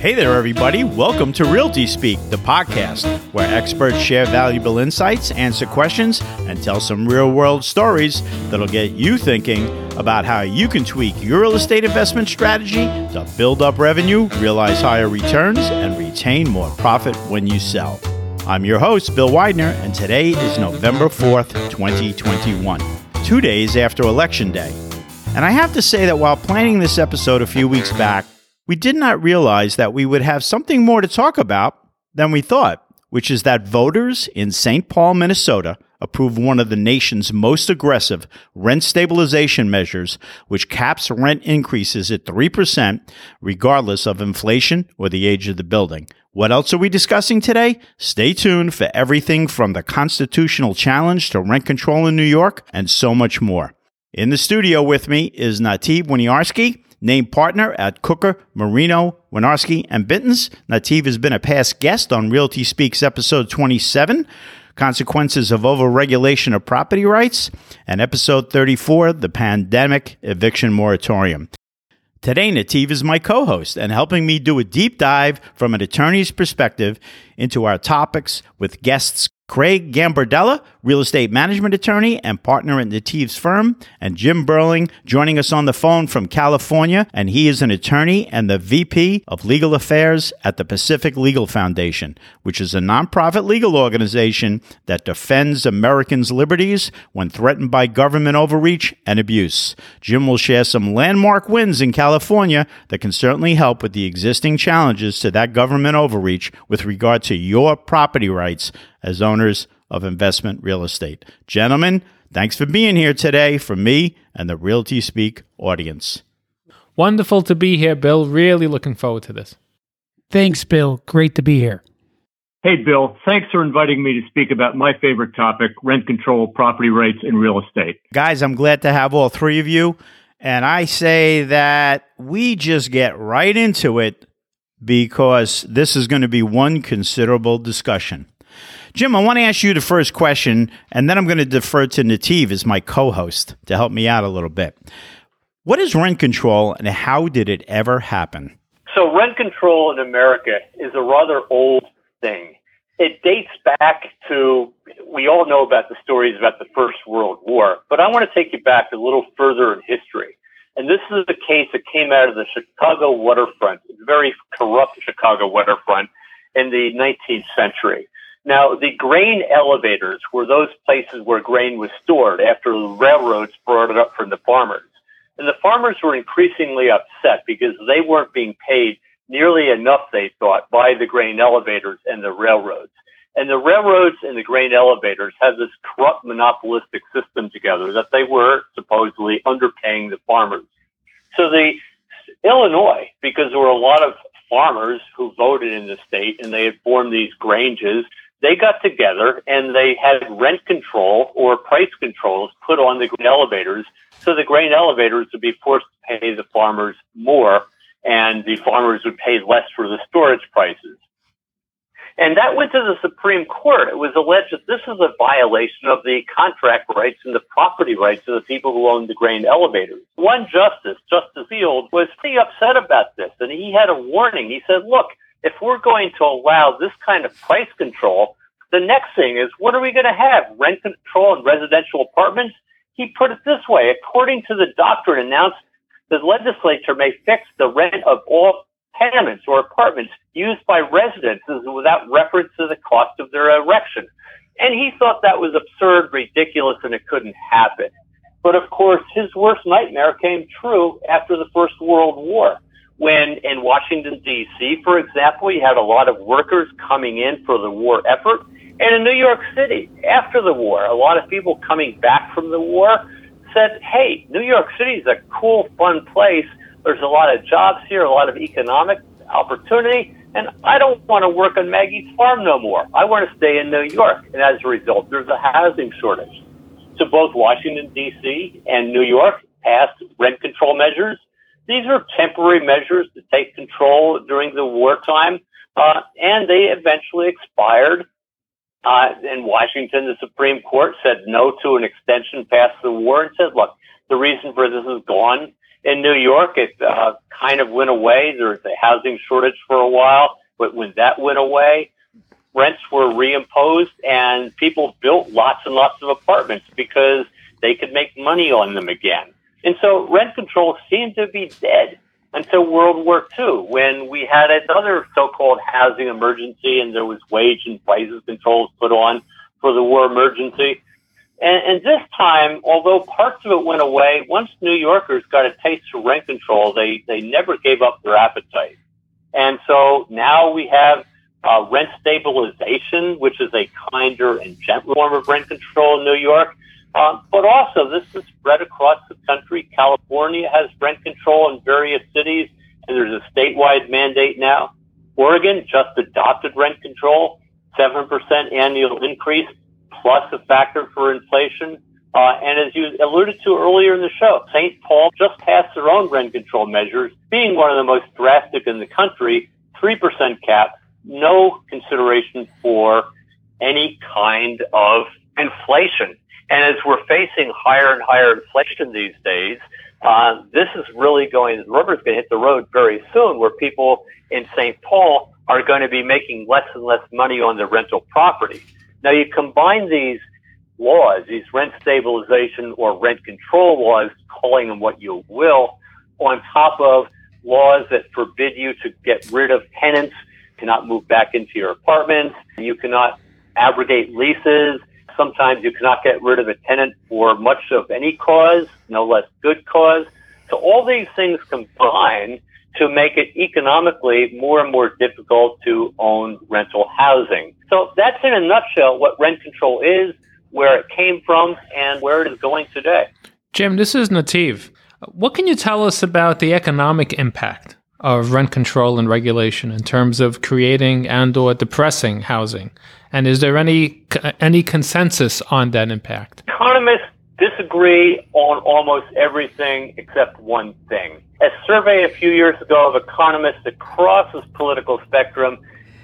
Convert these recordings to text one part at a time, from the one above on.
Hey there, everybody. Welcome to Realty Speak, the podcast where experts share valuable insights, answer questions, and tell some real world stories that'll get you thinking about how you can tweak your real estate investment strategy to build up revenue, realize higher returns, and retain more profit when you sell. I'm your host, Bill Widener, and today is November 4th, 2021, two days after Election Day. And I have to say that while planning this episode a few weeks back, we did not realize that we would have something more to talk about than we thought, which is that voters in St. Paul, Minnesota approved one of the nation's most aggressive rent stabilization measures, which caps rent increases at 3%, regardless of inflation or the age of the building. What else are we discussing today? Stay tuned for everything from the constitutional challenge to rent control in New York and so much more. In the studio with me is Nativ Winiarski named partner at Kucker, Marino, Winiarski, and Bittens. Nativ has been a past guest on Realty Speaks episode 27, Consequences of Overregulation of Property Rights, and episode 34, The Pandemic Eviction Moratorium. Today, Nativ is my co host and helping me do a deep dive from an attorney's perspective into our topics with guests Craig Gambardella, real estate management attorney and partner at Nativ's firm, and Jim Burling joining us on the phone from California, and he is an attorney and the VP of Legal Affairs at the Pacific Legal Foundation, which is a nonprofit legal organization that defends Americans' liberties when threatened by government overreach and abuse. Jim will share some landmark wins in California that can certainly help with the existing challenges to that government overreach with regard to your property rights as owners of investment real estate. Gentlemen, thanks for being here today from me and the Realty Speak audience. Wonderful to be here, Bill. Really looking forward to this. Thanks, Bill. Great to be here. Hey, Bill. Thanks for inviting me to speak about my favorite topic rent control, property rights, and real estate. Guys, I'm glad to have all three of you. And I say that we just get right into it because this is going to be one considerable discussion. Jim, I want to ask you the first question, and then I'm going to defer to Nativ as my co host to help me out a little bit. What is rent control and how did it ever happen? So, rent control in America is a rather old thing. It dates back to, we all know about the stories about the First World War, but I want to take you back a little further in history. And this is a case that came out of the Chicago waterfront, very corrupt Chicago waterfront in the 19th century. Now, the grain elevators were those places where grain was stored after the railroads brought it up from the farmers. And the farmers were increasingly upset because they weren't being paid nearly enough, they thought, by the grain elevators and the railroads. And the railroads and the grain elevators had this corrupt monopolistic system together that they were supposedly underpaying the farmers. So the Illinois, because there were a lot of farmers who voted in the state and they had formed these granges they got together and they had rent control or price controls put on the grain elevators so the grain elevators would be forced to pay the farmers more and the farmers would pay less for the storage prices. And that went to the Supreme Court. It was alleged that this is a violation of the contract rights and the property rights of the people who owned the grain elevators. One justice, Justice Field, was pretty upset about this and he had a warning. He said, look, if we're going to allow this kind of price control, the next thing is what are we going to have? Rent control in residential apartments? He put it this way according to the doctrine announced, the legislature may fix the rent of all tenements or apartments used by residents without reference to the cost of their erection. And he thought that was absurd, ridiculous, and it couldn't happen. But of course, his worst nightmare came true after the First World War when in Washington, D.C., for example, you had a lot of workers coming in for the war effort. And in New York City, after the war, a lot of people coming back from the war said, hey, New York City is a cool, fun place. There's a lot of jobs here, a lot of economic opportunity, and I don't want to work on Maggie's farm no more. I want to stay in New York. And as a result, there's a housing shortage. So both Washington, D.C. and New York passed rent control measures these are temporary measures to take control during the wartime, uh, and they eventually expired. Uh, in Washington, the Supreme Court said no to an extension past the war and said, look, the reason for this is gone. In New York, it uh, kind of went away. There was a housing shortage for a while, but when that went away, rents were reimposed and people built lots and lots of apartments because they could make money on them again. And so rent control seemed to be dead until World War II, when we had another so-called housing emergency and there was wage and prices controls put on for the war emergency. And, and this time, although parts of it went away, once New Yorkers got a taste of rent control, they, they never gave up their appetite. And so now we have uh, rent stabilization, which is a kinder and gentler form of rent control in New York. Uh, but also, this is spread across the country. California has rent control in various cities, and there's a statewide mandate now. Oregon just adopted rent control, 7% annual increase, plus a factor for inflation. Uh, and as you alluded to earlier in the show, St. Paul just passed their own rent control measures, being one of the most drastic in the country, 3% cap, no consideration for any kind of inflation. And as we're facing higher and higher inflation these days, uh, this is really going, the rubber's going to hit the road very soon where people in St. Paul are going to be making less and less money on their rental property. Now you combine these laws, these rent stabilization or rent control laws, calling them what you will, on top of laws that forbid you to get rid of tenants, cannot move back into your apartments, you cannot abrogate leases, Sometimes you cannot get rid of a tenant for much of any cause, no less good cause. So all these things combine to make it economically more and more difficult to own rental housing. So that's in a nutshell what rent control is, where it came from, and where it is going today. Jim, this is Nativ. What can you tell us about the economic impact of rent control and regulation in terms of creating and or depressing housing? And is there any any consensus on that impact? Economists disagree on almost everything except one thing. A survey a few years ago of economists across the political spectrum,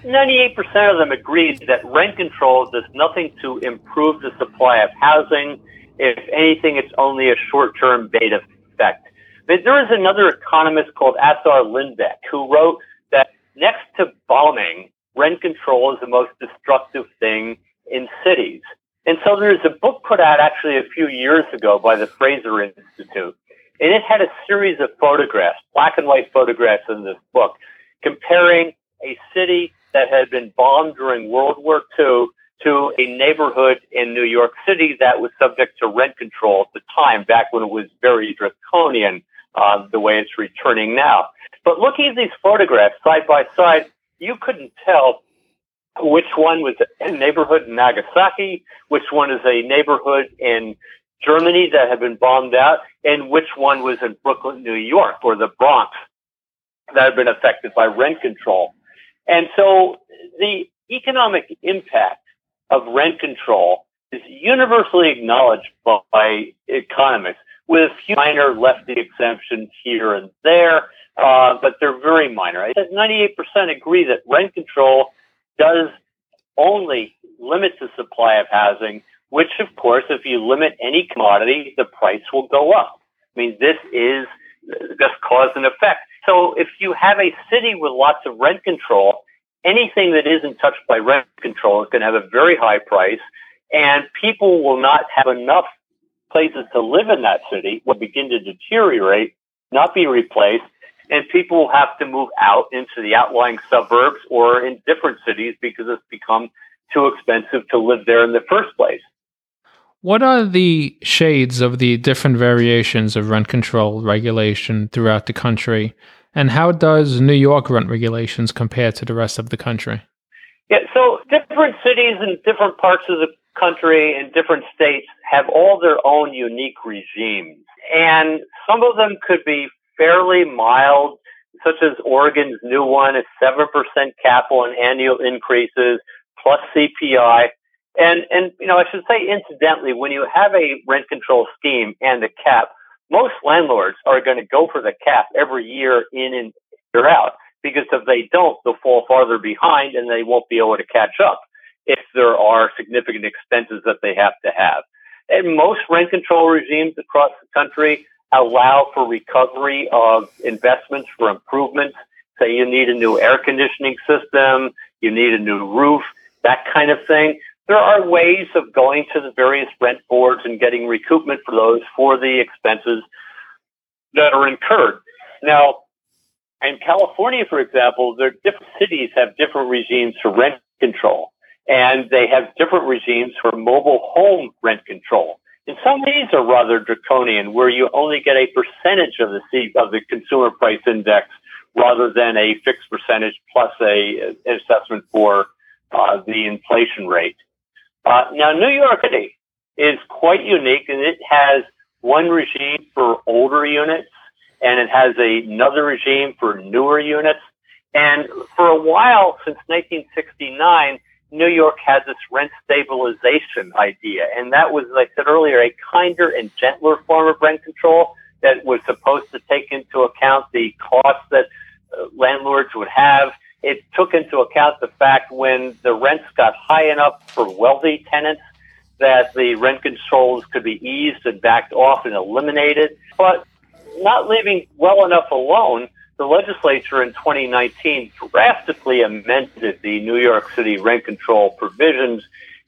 98% of them agreed that rent control does nothing to improve the supply of housing. If anything, it's only a short-term beta effect. But there is another economist called Assar Lindbeck who wrote that next to bombing, rent control is the most destructive thing in cities. And so there's a book put out actually a few years ago by the Fraser Institute. And it had a series of photographs, black and white photographs in this book, comparing a city that had been bombed during World War II to a neighborhood in New York City that was subject to rent control at the time, back when it was very draconian, uh, the way it's returning now. But looking at these photographs side by side, you couldn't tell which one was a neighborhood in Nagasaki, which one is a neighborhood in Germany that had been bombed out, and which one was in Brooklyn, New York, or the Bronx that had been affected by rent control. And so the economic impact of rent control is universally acknowledged by economists with minor lefty exemptions here and there uh, but they're very minor. I said 98% agree that rent control does only limit the supply of housing, which of course, if you limit any commodity, the price will go up. I mean, this is just cause and effect. So if you have a city with lots of rent control, anything that isn't touched by rent control is going to have a very high price and people will not have enough places to live in that city will begin to deteriorate, not be replaced, and people will have to move out into the outlying suburbs or in different cities because it's become too expensive to live there in the first place. What are the shades of the different variations of rent control regulation throughout the country? And how does New York rent regulations compare to the rest of the country? Yeah, so different cities and different parts of the country and different states have all their own unique regimes. And some of them could be fairly mild, such as Oregon's new one, a 7% cap on annual increases plus CPI. And, and, you know, I should say incidentally, when you have a rent control scheme and a cap, most landlords are going to go for the cap every year in and year out because if they don't, they'll fall farther behind and they won't be able to catch up if there are significant expenses that they have to have. And most rent control regimes across the country allow for recovery of investments for improvements. Say you need a new air conditioning system, you need a new roof, that kind of thing. There are ways of going to the various rent boards and getting recoupment for those for the expenses that are incurred. Now, in California, for example, there different cities have different regimes for rent control, and they have different regimes for mobile home rent control. And some of these are rather draconian, where you only get a percentage of the of the consumer price index rather than a fixed percentage plus a an assessment for uh, the inflation rate. Uh, now, New York City is quite unique, and it has one regime for older units, and it has another regime for newer units. And for a while, since 1969, New York had this rent stabilization idea. And that was, as I said earlier, a kinder and gentler form of rent control that was supposed to take into account the costs that uh, landlords would have. It took into account the fact when the rents got high enough for wealthy tenants that the rent controls could be eased and backed off and eliminated. But not leaving well enough alone, the legislature in 2019 drastically amended the New York City rent control provisions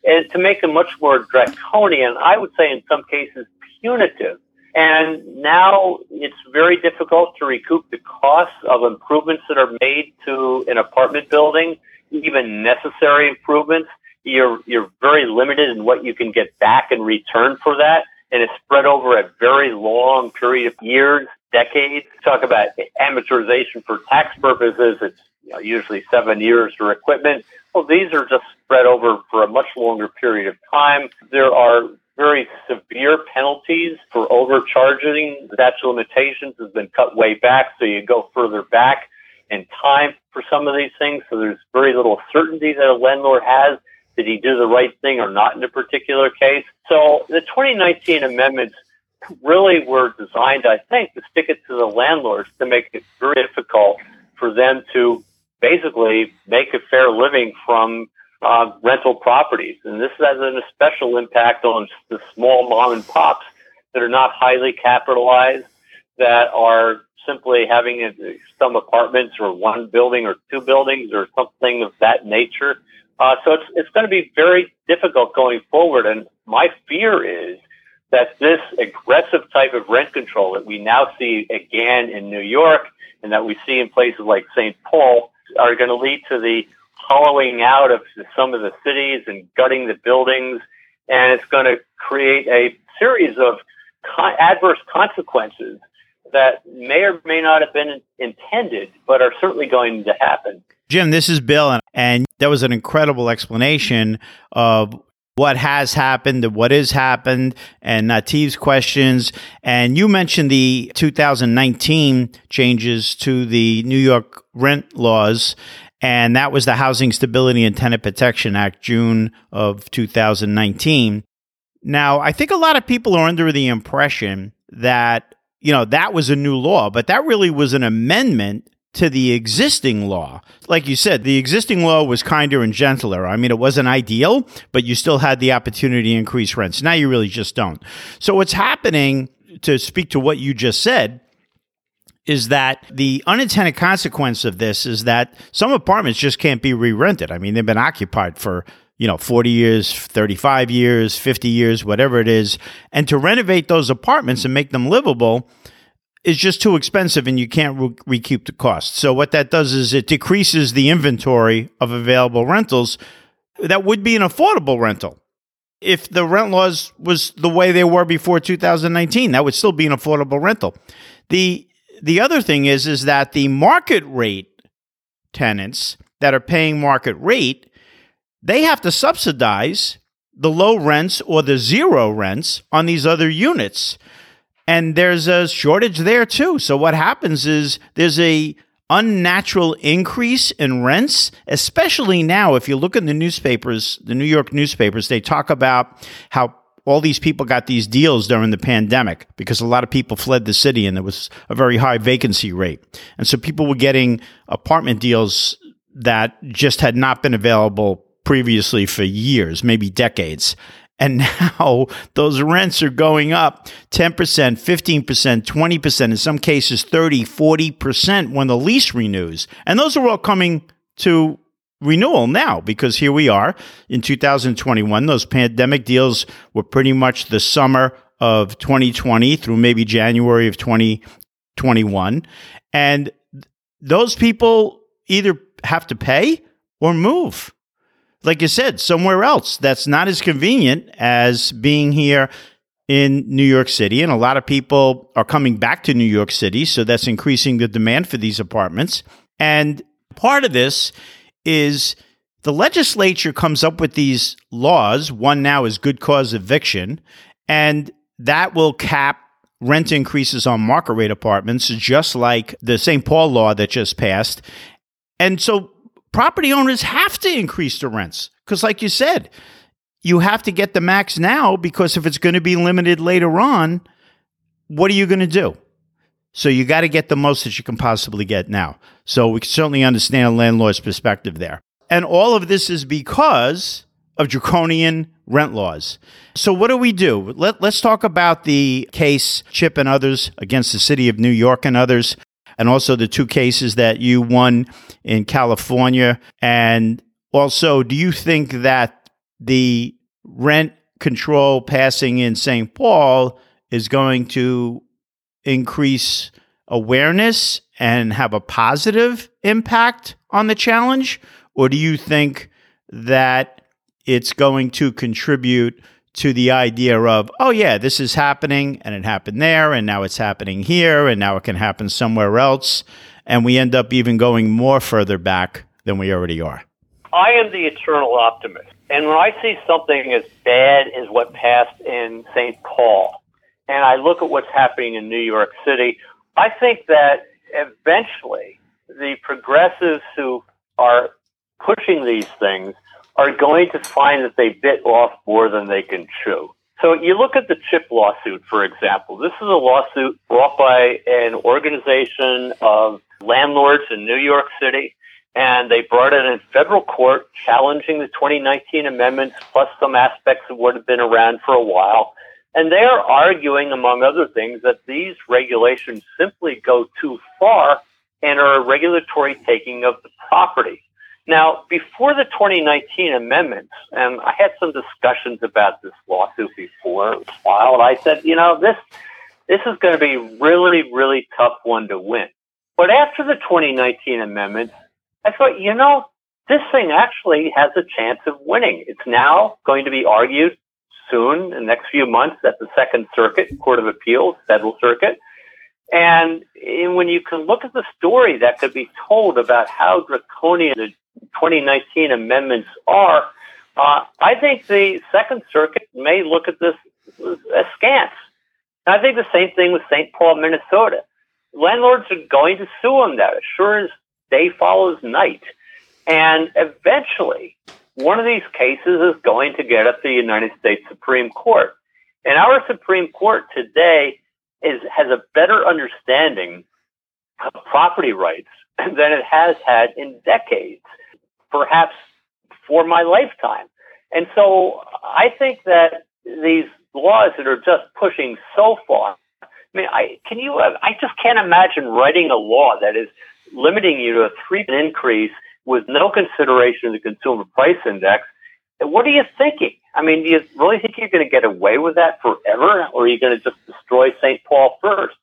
and to make them much more draconian, I would say in some cases punitive. And now it's very difficult to recoup the costs of improvements that are made to an apartment building, even necessary improvements. You're, you're very limited in what you can get back in return for that. And it's spread over a very long period of years decades. Talk about amortization for tax purposes. It's you know, usually seven years for equipment. Well, these are just spread over for a much longer period of time. There are very severe penalties for overcharging. The statute of limitations has been cut way back, so you go further back in time for some of these things. So there's very little certainty that a landlord has. Did he do the right thing or not in a particular case? So the 2019 amendments really were designed, I think, to stick it to the landlords to make it very difficult for them to basically make a fair living from uh, rental properties. And this has an special impact on the small mom and pops that are not highly capitalized, that are simply having some apartments or one building or two buildings or something of that nature. Uh, so it's, it's going to be very difficult going forward. And my fear is that this aggressive type of rent control that we now see again in New York and that we see in places like St. Paul are going to lead to the hollowing out of some of the cities and gutting the buildings. And it's going to create a series of con- adverse consequences that may or may not have been intended, but are certainly going to happen. Jim, this is Bill, and that was an incredible explanation of what has happened, what has happened, and uh, Nativ's questions. And you mentioned the 2019 changes to the New York rent laws, and that was the Housing Stability and Tenant Protection Act, June of 2019. Now, I think a lot of people are under the impression that, you know, that was a new law, but that really was an amendment to the existing law. Like you said, the existing law was kinder and gentler. I mean, it wasn't ideal, but you still had the opportunity to increase rents. Now you really just don't. So what's happening, to speak to what you just said, is that the unintended consequence of this is that some apartments just can't be re-rented. I mean, they've been occupied for you know 40 years 35 years 50 years whatever it is and to renovate those apartments and make them livable is just too expensive and you can't re- recoup the cost. So what that does is it decreases the inventory of available rentals that would be an affordable rental. If the rent laws was the way they were before 2019, that would still be an affordable rental. The the other thing is is that the market rate tenants that are paying market rate, they have to subsidize the low rents or the zero rents on these other units and there's a shortage there too. So what happens is there's a unnatural increase in rents, especially now. If you look in the newspapers, the New York newspapers, they talk about how all these people got these deals during the pandemic because a lot of people fled the city and there was a very high vacancy rate. And so people were getting apartment deals that just had not been available previously for years, maybe decades. And now those rents are going up 10%, 15%, 20%, in some cases 30, 40% when the lease renews. And those are all coming to renewal now because here we are in 2021. Those pandemic deals were pretty much the summer of 2020 through maybe January of 2021. And those people either have to pay or move. Like you said, somewhere else that's not as convenient as being here in New York City. And a lot of people are coming back to New York City. So that's increasing the demand for these apartments. And part of this is the legislature comes up with these laws. One now is good cause eviction, and that will cap rent increases on market rate apartments, just like the St. Paul law that just passed. And so property owners have to increase the rents because, like you said, you have to get the max now because if it's going to be limited later on, what are you going to do? So you got to get the most that you can possibly get now. So we can certainly understand a landlord's perspective there. And all of this is because of draconian rent laws. So what do we do? Let, let's talk about the case Chip and others against the city of New York and others, and also the two cases that you won in California. And also, do you think that the rent control passing in St. Paul is going to increase awareness and have a positive impact on the challenge? Or do you think that it's going to contribute to the idea of, oh, yeah, this is happening and it happened there and now it's happening here and now it can happen somewhere else? And we end up even going more further back than we already are. I am the eternal optimist. And when I see something as bad as what passed in St. Paul, and I look at what's happening in New York City, I think that eventually the progressives who are pushing these things are going to find that they bit off more than they can chew. So you look at the CHIP lawsuit, for example. This is a lawsuit brought by an organization of landlords in New York City, and they brought it in federal court challenging the 2019 amendments plus some aspects of what have been around for a while. And they're arguing, among other things, that these regulations simply go too far and are a regulatory taking of the property. Now, before the 2019 amendments, and I had some discussions about this lawsuit before filed, I said, you know, this this is going to be really, really tough one to win. But after the 2019 amendments, I thought, you know, this thing actually has a chance of winning. It's now going to be argued soon, in the next few months, at the Second Circuit Court of Appeals, Federal Circuit. And, and when you can look at the story that could be told about how draconian the 2019 amendments are, uh, I think the Second Circuit may look at this askance. And I think the same thing with St. Paul, Minnesota. Landlords are going to sue them that as sure as day follows night. And eventually, one of these cases is going to get up to the United States Supreme Court. And our Supreme Court today is, has a better understanding of property rights than it has had in decades, perhaps for my lifetime. And so I think that these laws that are just pushing so far, I mean, I can you, I just can't imagine writing a law that is limiting you to a three increase with no consideration of the consumer price index. What are you thinking? I mean, do you really think you're going to get away with that forever, or are you going to just destroy St. Paul first?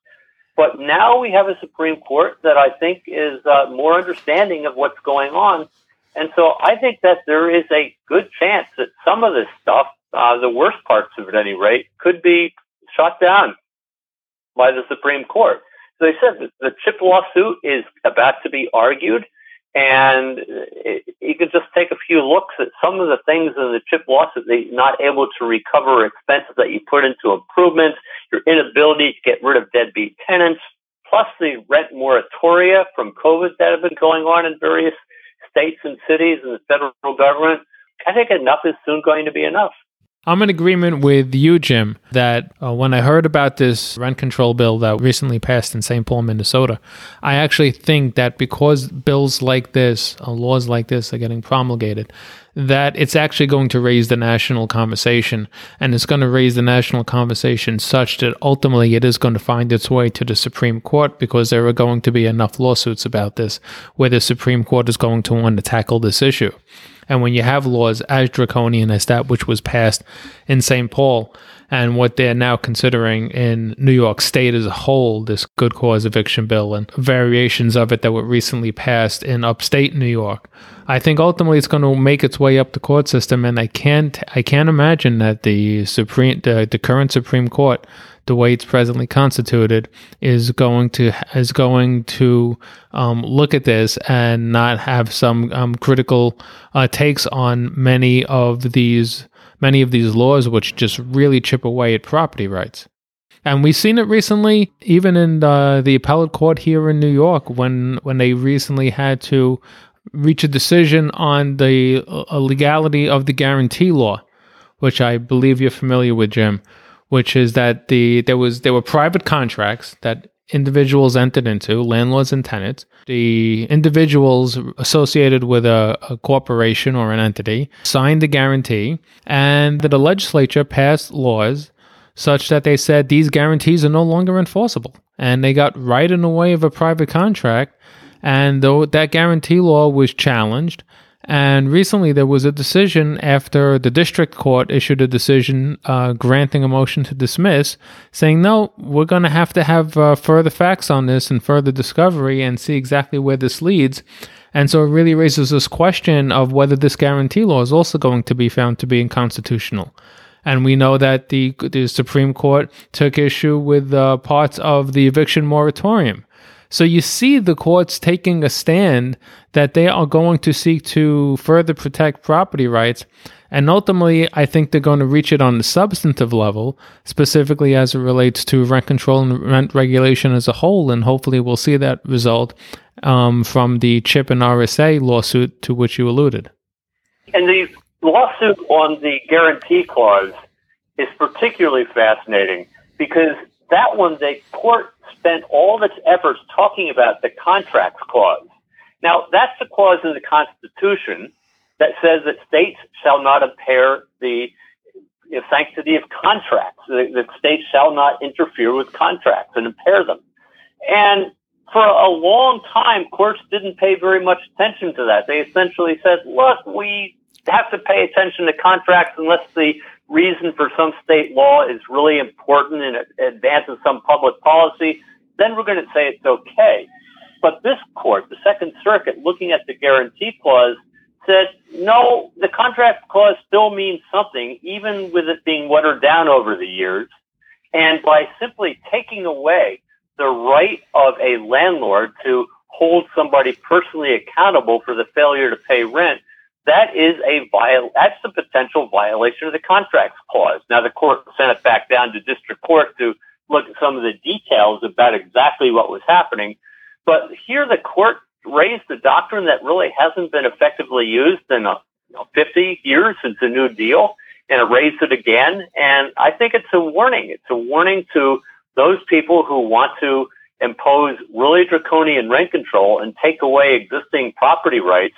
But now we have a Supreme Court that I think is uh, more understanding of what's going on. And so I think that there is a good chance that some of this stuff, uh, the worst parts of it at any rate, could be shut down by the Supreme Court. So they said the CHIP lawsuit is about to be argued. And it, you could just take a few looks at some of the things in the chip lawsuit that you're not able to recover expenses that you put into improvements, your inability to get rid of deadbeat tenants, plus the rent moratoria from COVID that have been going on in various states and cities and the federal government. I think enough is soon going to be enough. I'm in agreement with you, Jim, that uh, when I heard about this rent control bill that recently passed in St. Paul, Minnesota, I actually think that because bills like this, uh, laws like this are getting promulgated, that it's actually going to raise the national conversation. And it's going to raise the national conversation such that ultimately it is going to find its way to the Supreme Court because there are going to be enough lawsuits about this where the Supreme Court is going to want to tackle this issue. And when you have laws as draconian as that which was passed in St. Paul, and what they're now considering in New York State as a whole, this good cause eviction bill and variations of it that were recently passed in upstate New York. I think ultimately it's going to make its way up the court system, and I can't I can't imagine that the supreme the, the current Supreme Court the way it's presently constituted is going to is going to um, look at this and not have some um, critical uh, takes on many of these many of these laws, which just really chip away at property rights. And we've seen it recently, even in the, the appellate court here in New York, when when they recently had to reach a decision on the uh, legality of the guarantee law, which I believe you're familiar with, Jim which is that the there was there were private contracts that individuals entered into, landlords and tenants. The individuals associated with a, a, corporation or an entity signed the guarantee, and the legislature passed laws such that they said these guarantees are no longer enforceable. And they got right in the way of a private contract. And though that guarantee law was challenged, and recently, there was a decision after the district court issued a decision uh, granting a motion to dismiss, saying, no, we're going to have to have uh, further facts on this and further discovery and see exactly where this leads. And so it really raises this question of whether this guarantee law is also going to be found to be unconstitutional. And we know that the, the Supreme Court took issue with uh, parts of the eviction moratorium. So you see the courts taking a stand that they are going to seek to further protect property rights. And ultimately, I think they're going to reach it on the substantive level, specifically as it relates to rent control and rent regulation as a whole. And hopefully, we'll see that result um, from the CHIP and RSA lawsuit to which you alluded. And the lawsuit on the guarantee clause is particularly fascinating because that one, the court spent all of its efforts talking about the contracts clause. Now, that's the clause in the Constitution that says that states shall not impair the sanctity of contracts. That states shall not interfere with contracts and impair them. And for a long time, courts didn't pay very much attention to that. They essentially said, look, we have to pay attention to contracts unless the reason for some state law is really important and it advances some public policy then we're going to say it's okay. But this court, the Second Circuit, looking at the guarantee clause, said no, the contract clause still means something, even with it being watered down over the years. And by simply taking away the right of a landlord to hold somebody personally accountable for the failure to pay rent, that is a viol- that's a potential violation of the contracts clause. Now the court sent it back down to district court to look at some of the details about exactly what was happening. But here the court raised a doctrine that really hasn't been effectively used in a, you know, 50 years since the New Deal, and it raised it again. And I think it's a warning. It's a warning to those people who want to impose really draconian rent control and take away existing property rights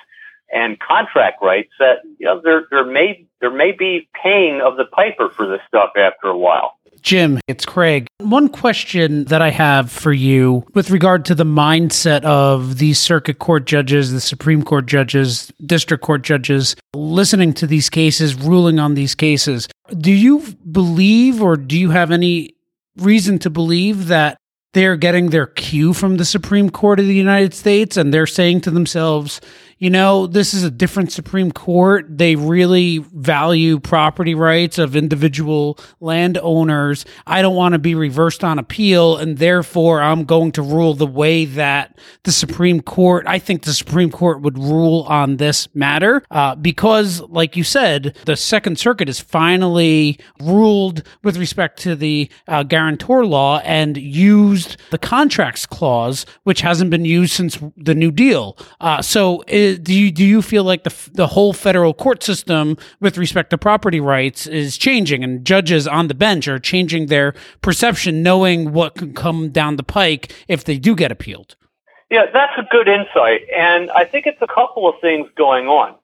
and contract rights that you know there there may there may be paying of the piper for this stuff after a while. Jim, it's Craig. One question that I have for you with regard to the mindset of these circuit court judges, the Supreme Court judges, district court judges, listening to these cases, ruling on these cases. Do you believe or do you have any reason to believe that they're getting their cue from the Supreme Court of the United States and they're saying to themselves, you know, this is a different Supreme Court. They really value property rights of individual landowners. I don't want to be reversed on appeal, and therefore I'm going to rule the way that the Supreme Court, I think the Supreme Court would rule on this matter. Uh, because, like you said, the Second Circuit has finally ruled with respect to the uh, guarantor law and used the contracts clause, which hasn't been used since the New Deal. Uh, so, it, do you do you feel like the the whole federal court system with respect to property rights is changing, and judges on the bench are changing their perception, knowing what can come down the pike if they do get appealed? Yeah, that's a good insight, and I think it's a couple of things going on.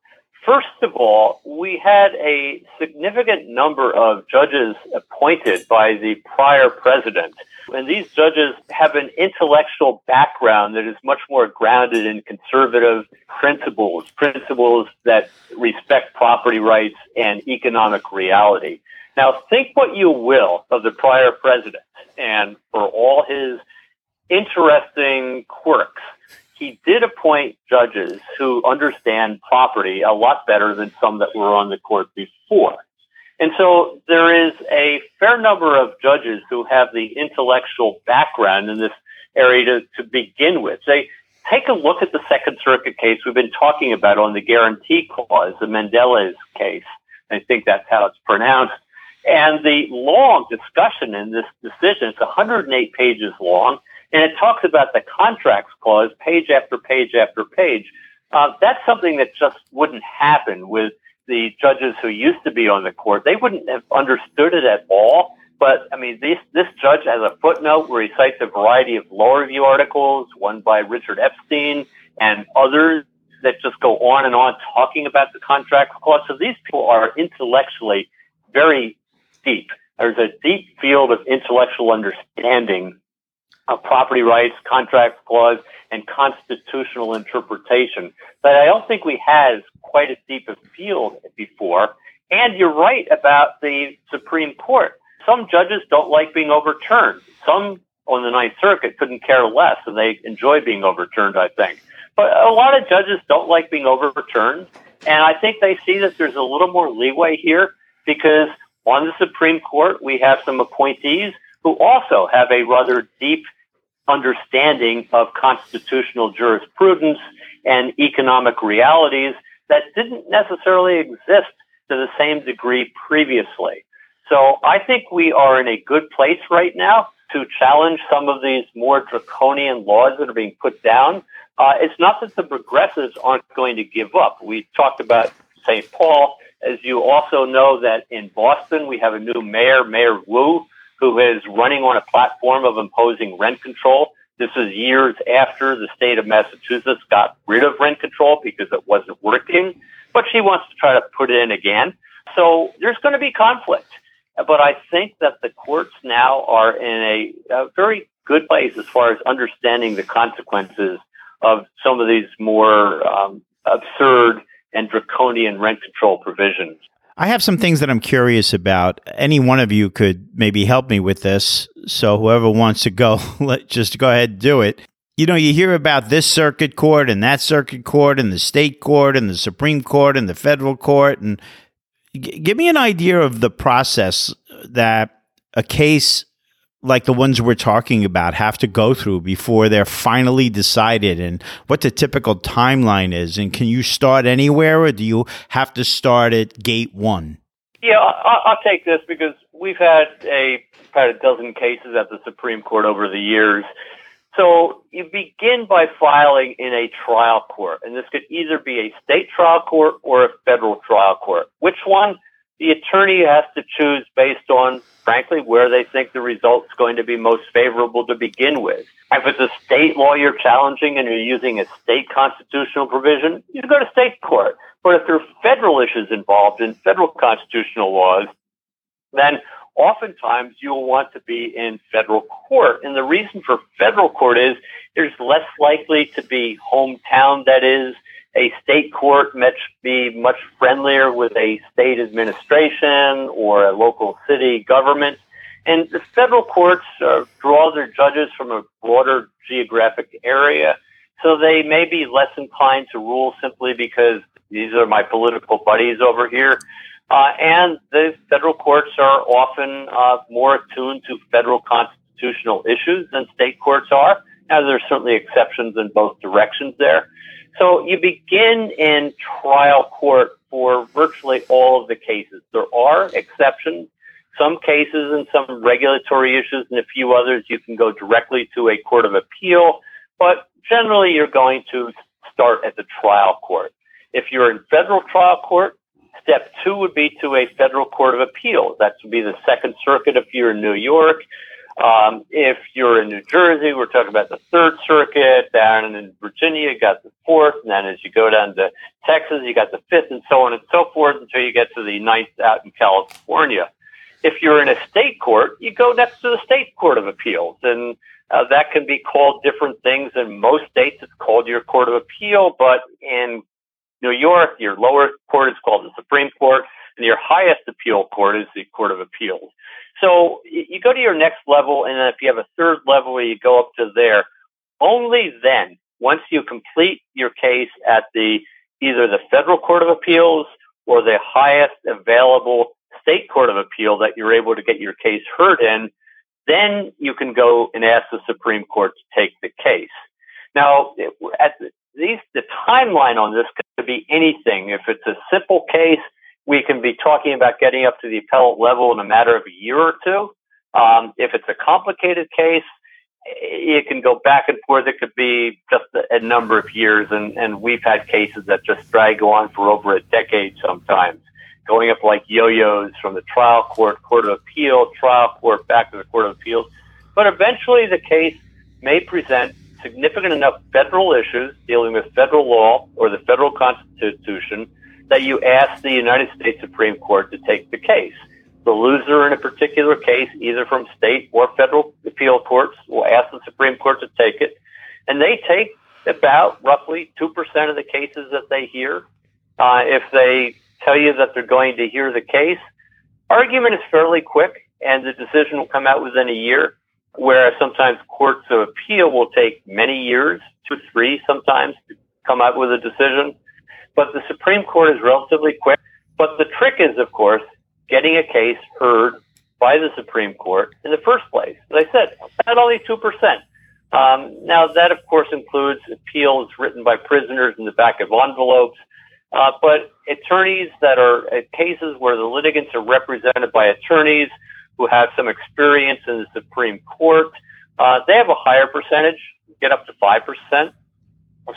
First of all, we had a significant number of judges appointed by the prior president. And these judges have an intellectual background that is much more grounded in conservative principles, principles that respect property rights and economic reality. Now, think what you will of the prior president and for all his interesting quirks he did appoint judges who understand property a lot better than some that were on the court before. And so there is a fair number of judges who have the intellectual background in this area to, to begin with. They take a look at the Second Circuit case we've been talking about on the guarantee clause, the Mendelez case. I think that's how it's pronounced. And the long discussion in this decision, it's 108 pages long. And it talks about the contracts clause page after page after page. Uh, that's something that just wouldn't happen with the judges who used to be on the court. They wouldn't have understood it at all. But I mean, this this judge has a footnote where he cites a variety of law review articles, one by Richard Epstein and others that just go on and on talking about the contract clause. So these people are intellectually very deep. There's a deep field of intellectual understanding of property rights, contract clause, and constitutional interpretation that I don't think we had quite as deep a field before. And you're right about the Supreme Court. Some judges don't like being overturned. Some on the Ninth Circuit couldn't care less, and they enjoy being overturned, I think. But a lot of judges don't like being overturned, and I think they see that there's a little more leeway here because on the Supreme Court, we have some appointees who also have a rather deep understanding of constitutional jurisprudence and economic realities that didn't necessarily exist to the same degree previously. So I think we are in a good place right now to challenge some of these more draconian laws that are being put down. Uh, it's not that the progressives aren't going to give up. We talked about St. Paul. As you also know that in Boston, we have a new mayor, Mayor Wu, who is running on a platform of imposing rent control. This is years after the state of Massachusetts got rid of rent control because it wasn't working, but she wants to try to put it in again. So there's going to be conflict. But I think that the courts now are in a, a very good place as far as understanding the consequences of some of these more um, absurd and draconian rent control provisions. I have some things that I'm curious about. Any one of you could maybe help me with this. So whoever wants to go, let just go ahead and do it. You know, you hear about this circuit court and that circuit court and the state court and the Supreme Court and the federal court and g- give me an idea of the process that a case like the ones we're talking about have to go through before they're finally decided and what the typical timeline is. And can you start anywhere or do you have to start at gate one? Yeah i'll, take this because we've had a had a dozen cases at the supreme court over the years. So you begin by filing in a trial court and this could either be a state trial court or a federal trial court. Which one? The attorney has to choose based on frankly, where they think the result's going to be most favorable to begin with. If it's a state law you're challenging and you're using a state constitutional provision, you go to state court. But if there are federal issues involved in federal constitutional laws, then oftentimes you'll want to be in federal court. And the reason for federal court is there's less likely to be hometown that is a state court might be much friendlier with a state administration or a local city government. And the federal courts uh, draw their judges from a broader geographic area. So they may be less inclined to rule simply because these are my political buddies over here. Uh, and the federal courts are often uh, more attuned to federal constitutional issues than state courts are. Now, there's certainly exceptions in both directions there. So you begin in trial court for virtually all of the cases. There are exceptions. Some cases and some regulatory issues and a few others you can go directly to a court of appeal, but generally you're going to start at the trial court. If you're in federal trial court, step two would be to a federal court of appeals. That would be the Second Circuit if you're in New York. Um, if you're in New Jersey, we're talking about the Third Circuit. Down in Virginia, you got the Fourth, and then as you go down to Texas, you got the Fifth, and so on and so forth until you get to the Ninth out in California. If you're in a state court, you go next to the State Court of Appeals, and uh, that can be called different things. In most states, it's called your Court of Appeal, but in New York, your lower court is called the Supreme Court, and your highest appeal court is the Court of Appeals. So you go to your next level, and then if you have a third level you go up to there, only then, once you complete your case at the either the Federal Court of Appeals or the highest available state court of appeal that you're able to get your case heard in, then you can go and ask the Supreme Court to take the case. Now, at the, these, the timeline on this could be anything. If it's a simple case, we can be talking about getting up to the appellate level in a matter of a year or two. Um, if it's a complicated case, it can go back and forth. It could be just a, number of years, and, and we've had cases that just drag on for over a decade sometimes, going up like yo-yos from the trial court, court of appeal, trial court, back to the court of appeals. But eventually, the case may present significant enough federal issues dealing with federal law or the federal constitution that you ask the United States Supreme Court to take the case. The loser in a particular case, either from state or federal appeal courts, will ask the Supreme Court to take it. And they take about roughly 2% of the cases that they hear. Uh, if they tell you that they're going to hear the case, argument is fairly quick and the decision will come out within a year, whereas sometimes courts of appeal will take many years, two, three sometimes, to come out with a decision. But the Supreme Court is relatively quick. But the trick is, of course, getting a case heard by the Supreme Court in the first place. As I said, at only 2%. Um, now, that, of course, includes appeals written by prisoners in the back of envelopes. Uh, but attorneys that are uh, cases where the litigants are represented by attorneys who have some experience in the Supreme Court, uh, they have a higher percentage, get up to 5%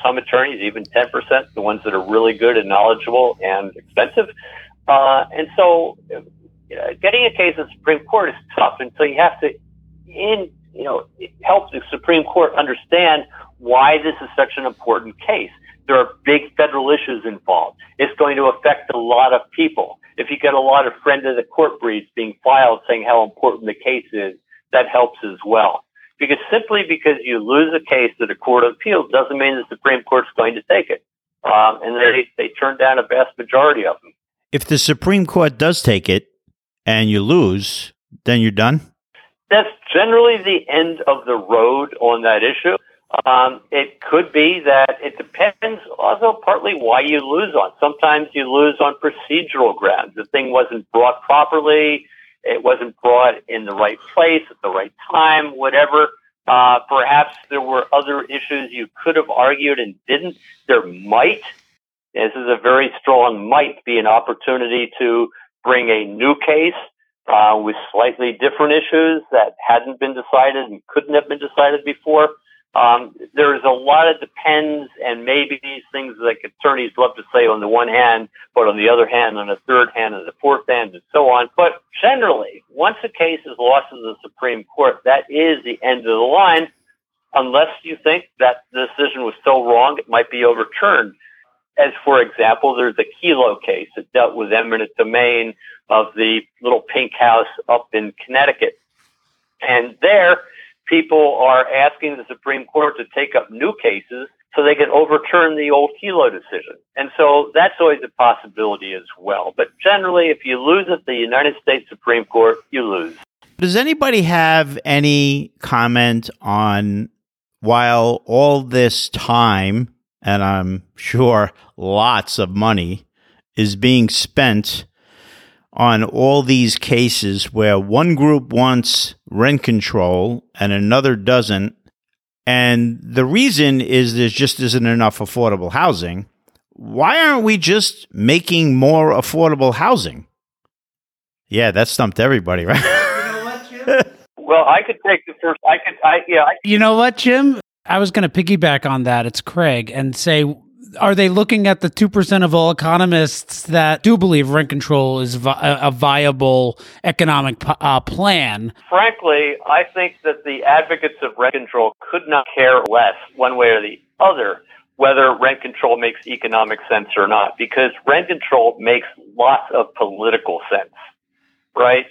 some attorneys, even 10%, the ones that are really good and knowledgeable and expensive. Uh, and so you know, getting a case in the Supreme Court is tough. And so you have to, in, you know, help the Supreme Court understand why this is such an important case. There are big federal issues involved. It's going to affect a lot of people. If you get a lot of friend of the court briefs being filed saying how important the case is, that helps as well. Because simply because you lose a case at a court of appeals doesn't mean the Supreme Court's going to take it. Um, and they, they turn down a vast majority of them. If the Supreme Court does take it and you lose, then you're done? That's generally the end of the road on that issue. Um, it could be that it depends also partly why you lose on. Sometimes you lose on procedural grounds. The thing wasn't brought properly it wasn't brought in the right place at the right time, whatever. Uh, perhaps there were other issues you could have argued and didn't. There might, this is a very strong might, be an opportunity to bring a new case uh, with slightly different issues that hadn't been decided and couldn't have been decided before. Um, there's a lot of depends and maybe these things like attorneys love to say on the one hand, but on the other hand, on the third hand, and the fourth hand, and so on. But generally, once a case is lost to the Supreme Court, that is the end of the line, unless you think that the decision was so wrong it might be overturned. As for example, there's the Kelo case that dealt with eminent domain of the little pink house up in Connecticut. And there, people are asking the Supreme Court to take up new cases so they can overturn the old Kelo decision. And so that's always a possibility as well. But generally, if you lose at the United States Supreme Court, you lose. Does anybody have any comment on while all this time, and I'm sure lots of money, is being spent on all these cases where one group wants rent control and another doesn't. And the reason is there just isn't enough affordable housing. Why aren't we just making more affordable housing? Yeah, that stumped everybody, right? well, I could take the first. I could. I yeah. I, you know what, Jim? I was going to piggyback on that. It's Craig and say are they looking at the 2% of all economists that do believe rent control is vi- a viable economic uh, plan? Frankly, I think that the advocates of rent control could not care less one way or the other whether rent control makes economic sense or not, because rent control makes lots of political sense, right?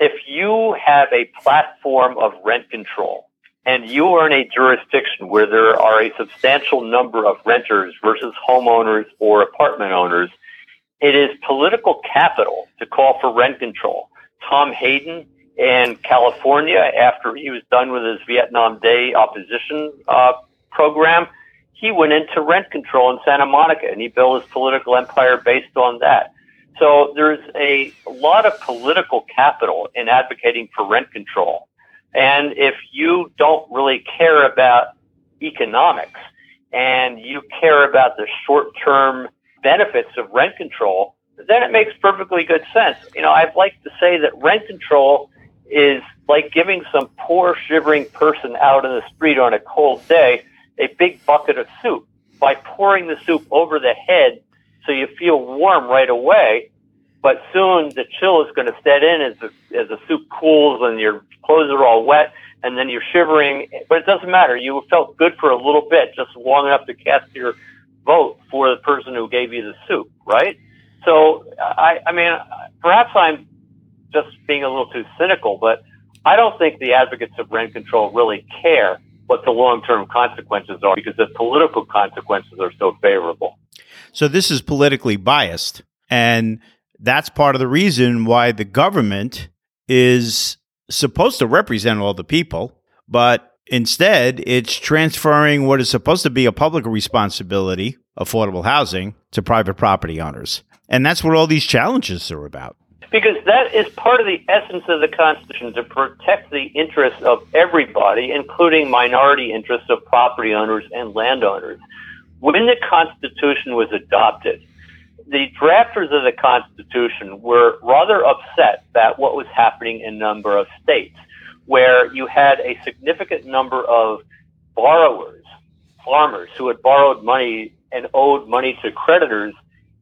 If you have a platform of rent control and you are in a jurisdiction where there are a substantial number of renters versus homeowners or apartment owners, it is political capital to call for rent control. Tom Hayden in California, after he was done with his Vietnam Day opposition uh, program, he went into rent control in Santa Monica and he built his political empire based on that. So there's a lot of political capital in advocating for rent control. And if you don't really care about economics and you care about the short term benefits of rent control, then it makes perfectly good sense. You know, I'd like to say that rent control is like giving some poor shivering person out in the street on a cold day a big bucket of soup. By pouring the soup over the head so you feel warm right away, but soon the chill is going to set in as the, as the soup cools and your clothes are all wet and then you're shivering. But it doesn't matter. You felt good for a little bit, just long enough to cast your vote for the person who gave you the soup, right? So I, I mean, perhaps I'm just being a little too cynical, but I don't think the advocates of rent control really care what the long term consequences are because the political consequences are so favorable. So this is politically biased. And that's part of the reason why the government is supposed to represent all the people, but instead it's transferring what is supposed to be a public responsibility, affordable housing, to private property owners. And that's what all these challenges are about. Because that is part of the essence of the Constitution to protect the interests of everybody, including minority interests of property owners and landowners. When the Constitution was adopted, the drafters of the Constitution were rather upset at what was happening in a number of states, where you had a significant number of borrowers, farmers who had borrowed money and owed money to creditors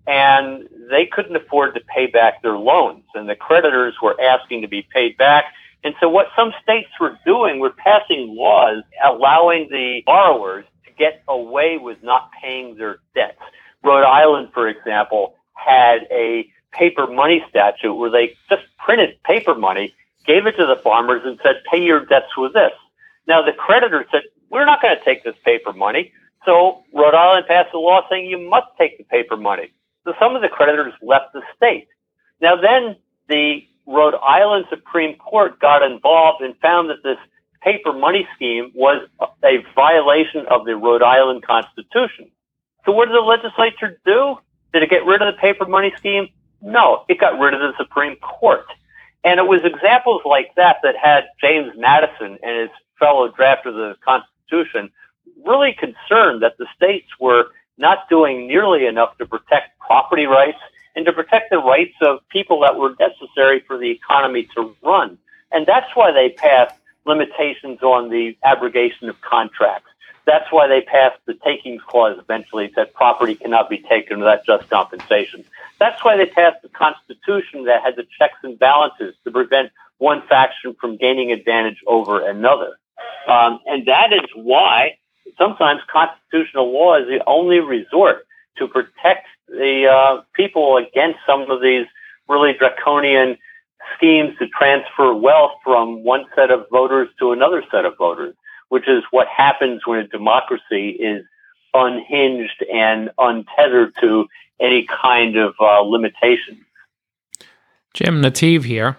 and they couldn't afford to pay back their loans and the creditors were asking to be paid back. And so what some states were doing were passing laws allowing the borrowers to get away with not paying their debts. Rhode Island, for example, had a paper money statute where they just printed paper money, gave it to the farmers and said, pay your debts with this. Now the creditors said, we're not going to take this paper money. So Rhode Island passed a law saying you must take the paper money. So some of the creditors left the state. Now then the Rhode Island Supreme Court got involved and found that this paper money scheme was a violation of the Rhode Island Constitution. So what did the legislature do? Did it get rid of the paper money scheme? No, it got rid of the Supreme Court. And it was examples like that that had James Madison and his fellow drafters of the Constitution really concerned that the states were not doing nearly enough to protect property rights and to protect the rights of people that were necessary for the economy to run. And that's why they passed limitations on the abrogation of contracts. That's why they passed the takings clause eventually that property cannot be taken without just compensation. That's why they passed the Constitution that had the checks and balances to prevent one faction from gaining advantage over another. Um, and that is why sometimes constitutional law is the only resort to protect the uh, people against some of these really draconian schemes to transfer wealth from one set of voters to another set of voters, which is what happens when a democracy is unhinged and untethered to any kind of uh, limitation. Jim Nativ here.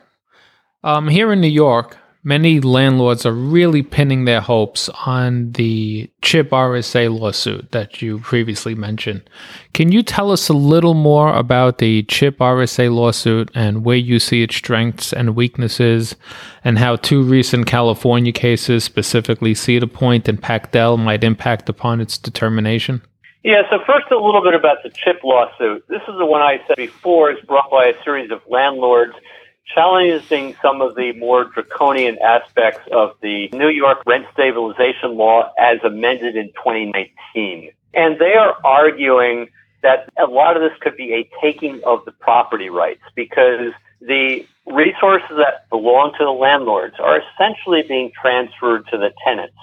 Um, here in New York, many landlords are really pinning their hopes on the CHIP RSA lawsuit that you previously mentioned. Can you tell us a little more about the CHIP RSA lawsuit and where you see its strengths and weaknesses, and how two recent California cases, specifically Cedar Point and Pakdel, might impact upon its determination? Yeah, so first a little bit about the CHIP lawsuit. This is the one I said before is brought by a series of landlords challenging some of the more draconian aspects of the New York rent stabilization law as amended in 2019. And they are arguing that a lot of this could be a taking of the property rights because the resources that belong to the landlords are essentially being transferred to the tenants.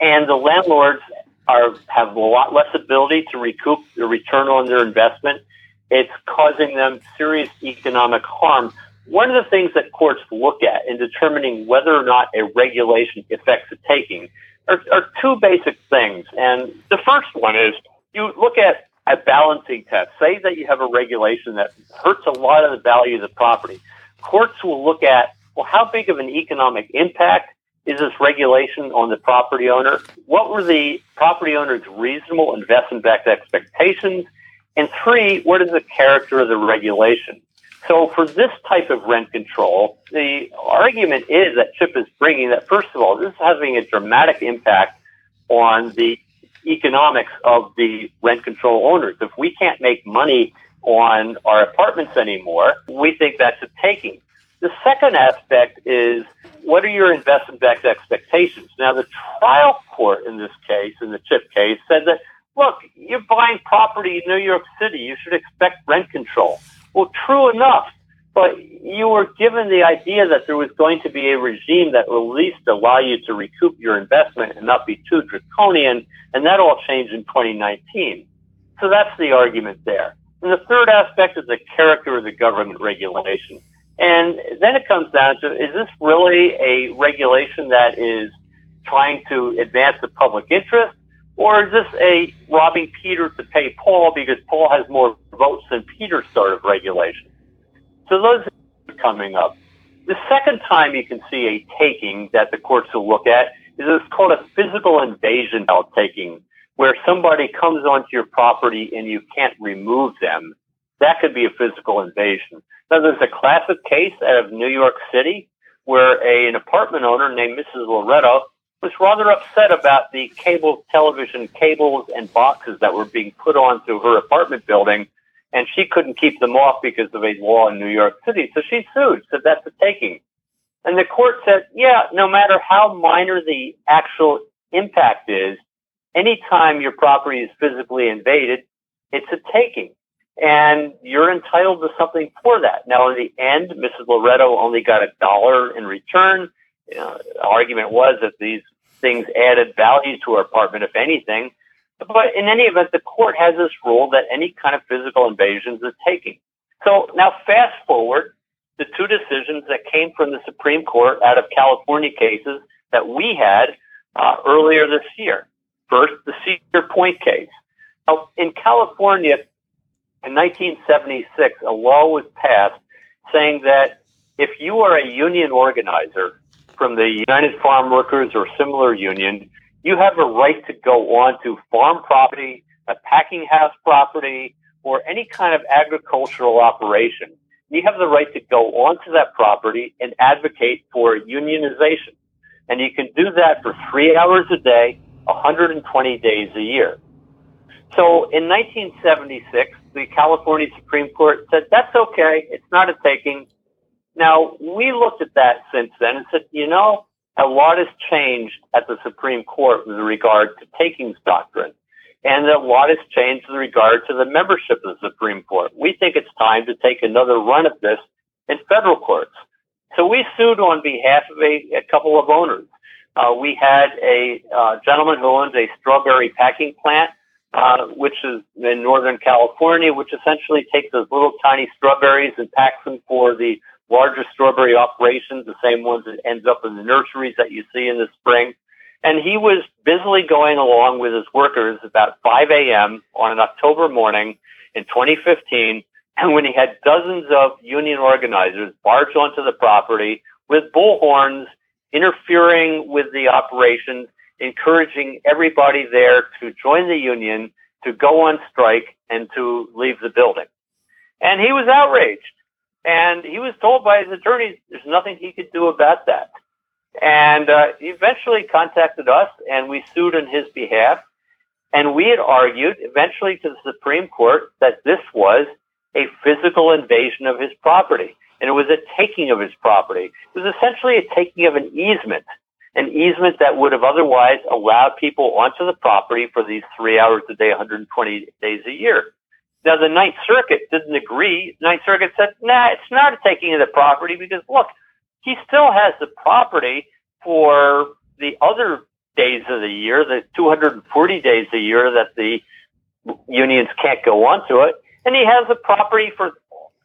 And the landlords are, have a lot less ability to recoup the return on their investment. It's causing them serious economic harm. One of the things that courts look at in determining whether or not a regulation affects the taking are, are two basic things. And the first one is you look at a balancing test. Say that you have a regulation that hurts a lot of the value of the property. Courts will look at, well, how big of an economic impact is this regulation on the property owner? What were the property owner's reasonable investment backed expectations? And three, what is the character of the regulation? So for this type of rent control, the argument is that Chip is bringing that, first of all, this is having a dramatic impact on the economics of the rent control owners. If we can't make money on our apartments anymore, we think that's a taking. The second aspect is what are your investment backed expectations? Now, the trial court in this case, in the CHIP case, said that, look, you're buying property in New York City. You should expect rent control. Well, true enough, but you were given the idea that there was going to be a regime that will at least allow you to recoup your investment and not be too draconian, and that all changed in 2019. So that's the argument there. And the third aspect is the character of the government regulation. And then it comes down to, is this really a regulation that is trying to advance the public interest? Or is this a robbing Peter to pay Paul because Paul has more votes than Peter sort of regulation? So those are coming up. The second time you can see a taking that the courts will look at is it's called a physical invasion out taking, where somebody comes onto your property and you can't remove them. That could be a physical invasion. Now, there's a classic case out of New York City where a, an apartment owner named Mrs. Loretto was rather upset about the cable television cables and boxes that were being put onto her apartment building, and she couldn't keep them off because of a law in New York City. So she sued, said that's a taking. And the court said, yeah, no matter how minor the actual impact is, anytime your property is physically invaded, it's a taking and you're entitled to something for that. Now, in the end, Mrs. Loretto only got a dollar in return. The argument was that these things added value to our apartment, if anything. But in any event, the court has this rule that any kind of physical invasion is taking. So now, fast forward the two decisions that came from the Supreme Court out of California cases that we had uh, earlier this year. First, the Cedar Point case. Now, in California, in 1976, a law was passed saying that if you are a union organizer from the United Farm Workers or similar union, you have a right to go on to farm property, a packing house property, or any kind of agricultural operation. You have the right to go onto that property and advocate for unionization. And you can do that for three hours a day, 120 days a year. So in 1976, the California Supreme Court said, that's okay. It's not a taking. Now, we looked at that since then and said, you know, a lot has changed at the Supreme Court with regard to takings doctrine. And a lot has changed with regard to the membership of the Supreme Court. We think it's time to take another run at this in federal courts. So we sued on behalf of a, a couple of owners. Uh, we had a uh, gentleman who owns a strawberry packing plant uh, which is in Northern California, which essentially takes those little tiny strawberries and packs them for the larger strawberry operations, the same ones that ends up in the nurseries that you see in the spring. And he was busily going along with his workers about 5 a.m. on an October morning in 2015. And when he had dozens of union organizers barge onto the property with bullhorns interfering with the operations encouraging everybody there to join the union, to go on strike, and to leave the building. And he was outraged. And he was told by his attorneys there's nothing he could do about that. And uh, he eventually contacted us, and we sued on his behalf. And we had argued eventually to the Supreme Court that this was a physical invasion of his property. And it was a taking of his property. It was essentially a taking of an easement an easement that would have otherwise allowed people onto the property for these three hours a day, 120 days a year. Now, the Ninth Circuit didn't agree. Ninth Circuit said, nah, it's not taking of the property because look, he still has the property for the other days of the year, the 240 days a year that the unions can't go onto it. And he has the property for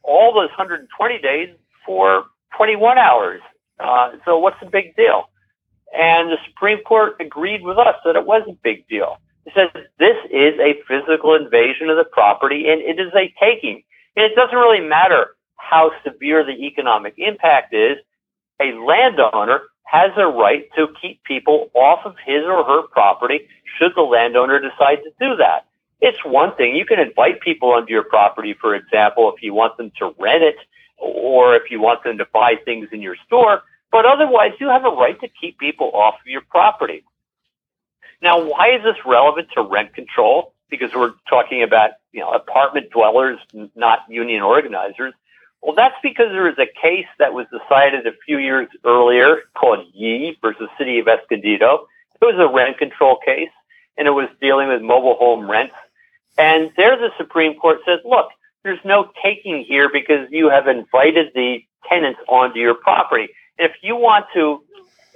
all those 120 days for 21 hours. Uh, so what's the big deal? And the Supreme Court agreed with us that it was a big deal. It says this is a physical invasion of the property and it is a taking. And it doesn't really matter how severe the economic impact is. A landowner has a right to keep people off of his or her property should the landowner decide to do that. It's one thing. You can invite people onto your property, for example, if you want them to rent it or if you want them to buy things in your store. But otherwise, you have a right to keep people off of your property. Now, why is this relevant to rent control? Because we're talking about, you know, apartment dwellers, not union organizers. Well, that's because there is a case that was decided a few years earlier called Yee versus City of Escondido. It was a rent control case and it was dealing with mobile home rents. And there the Supreme Court says, look, there's no taking here because you have invited the tenants onto your property. If you want to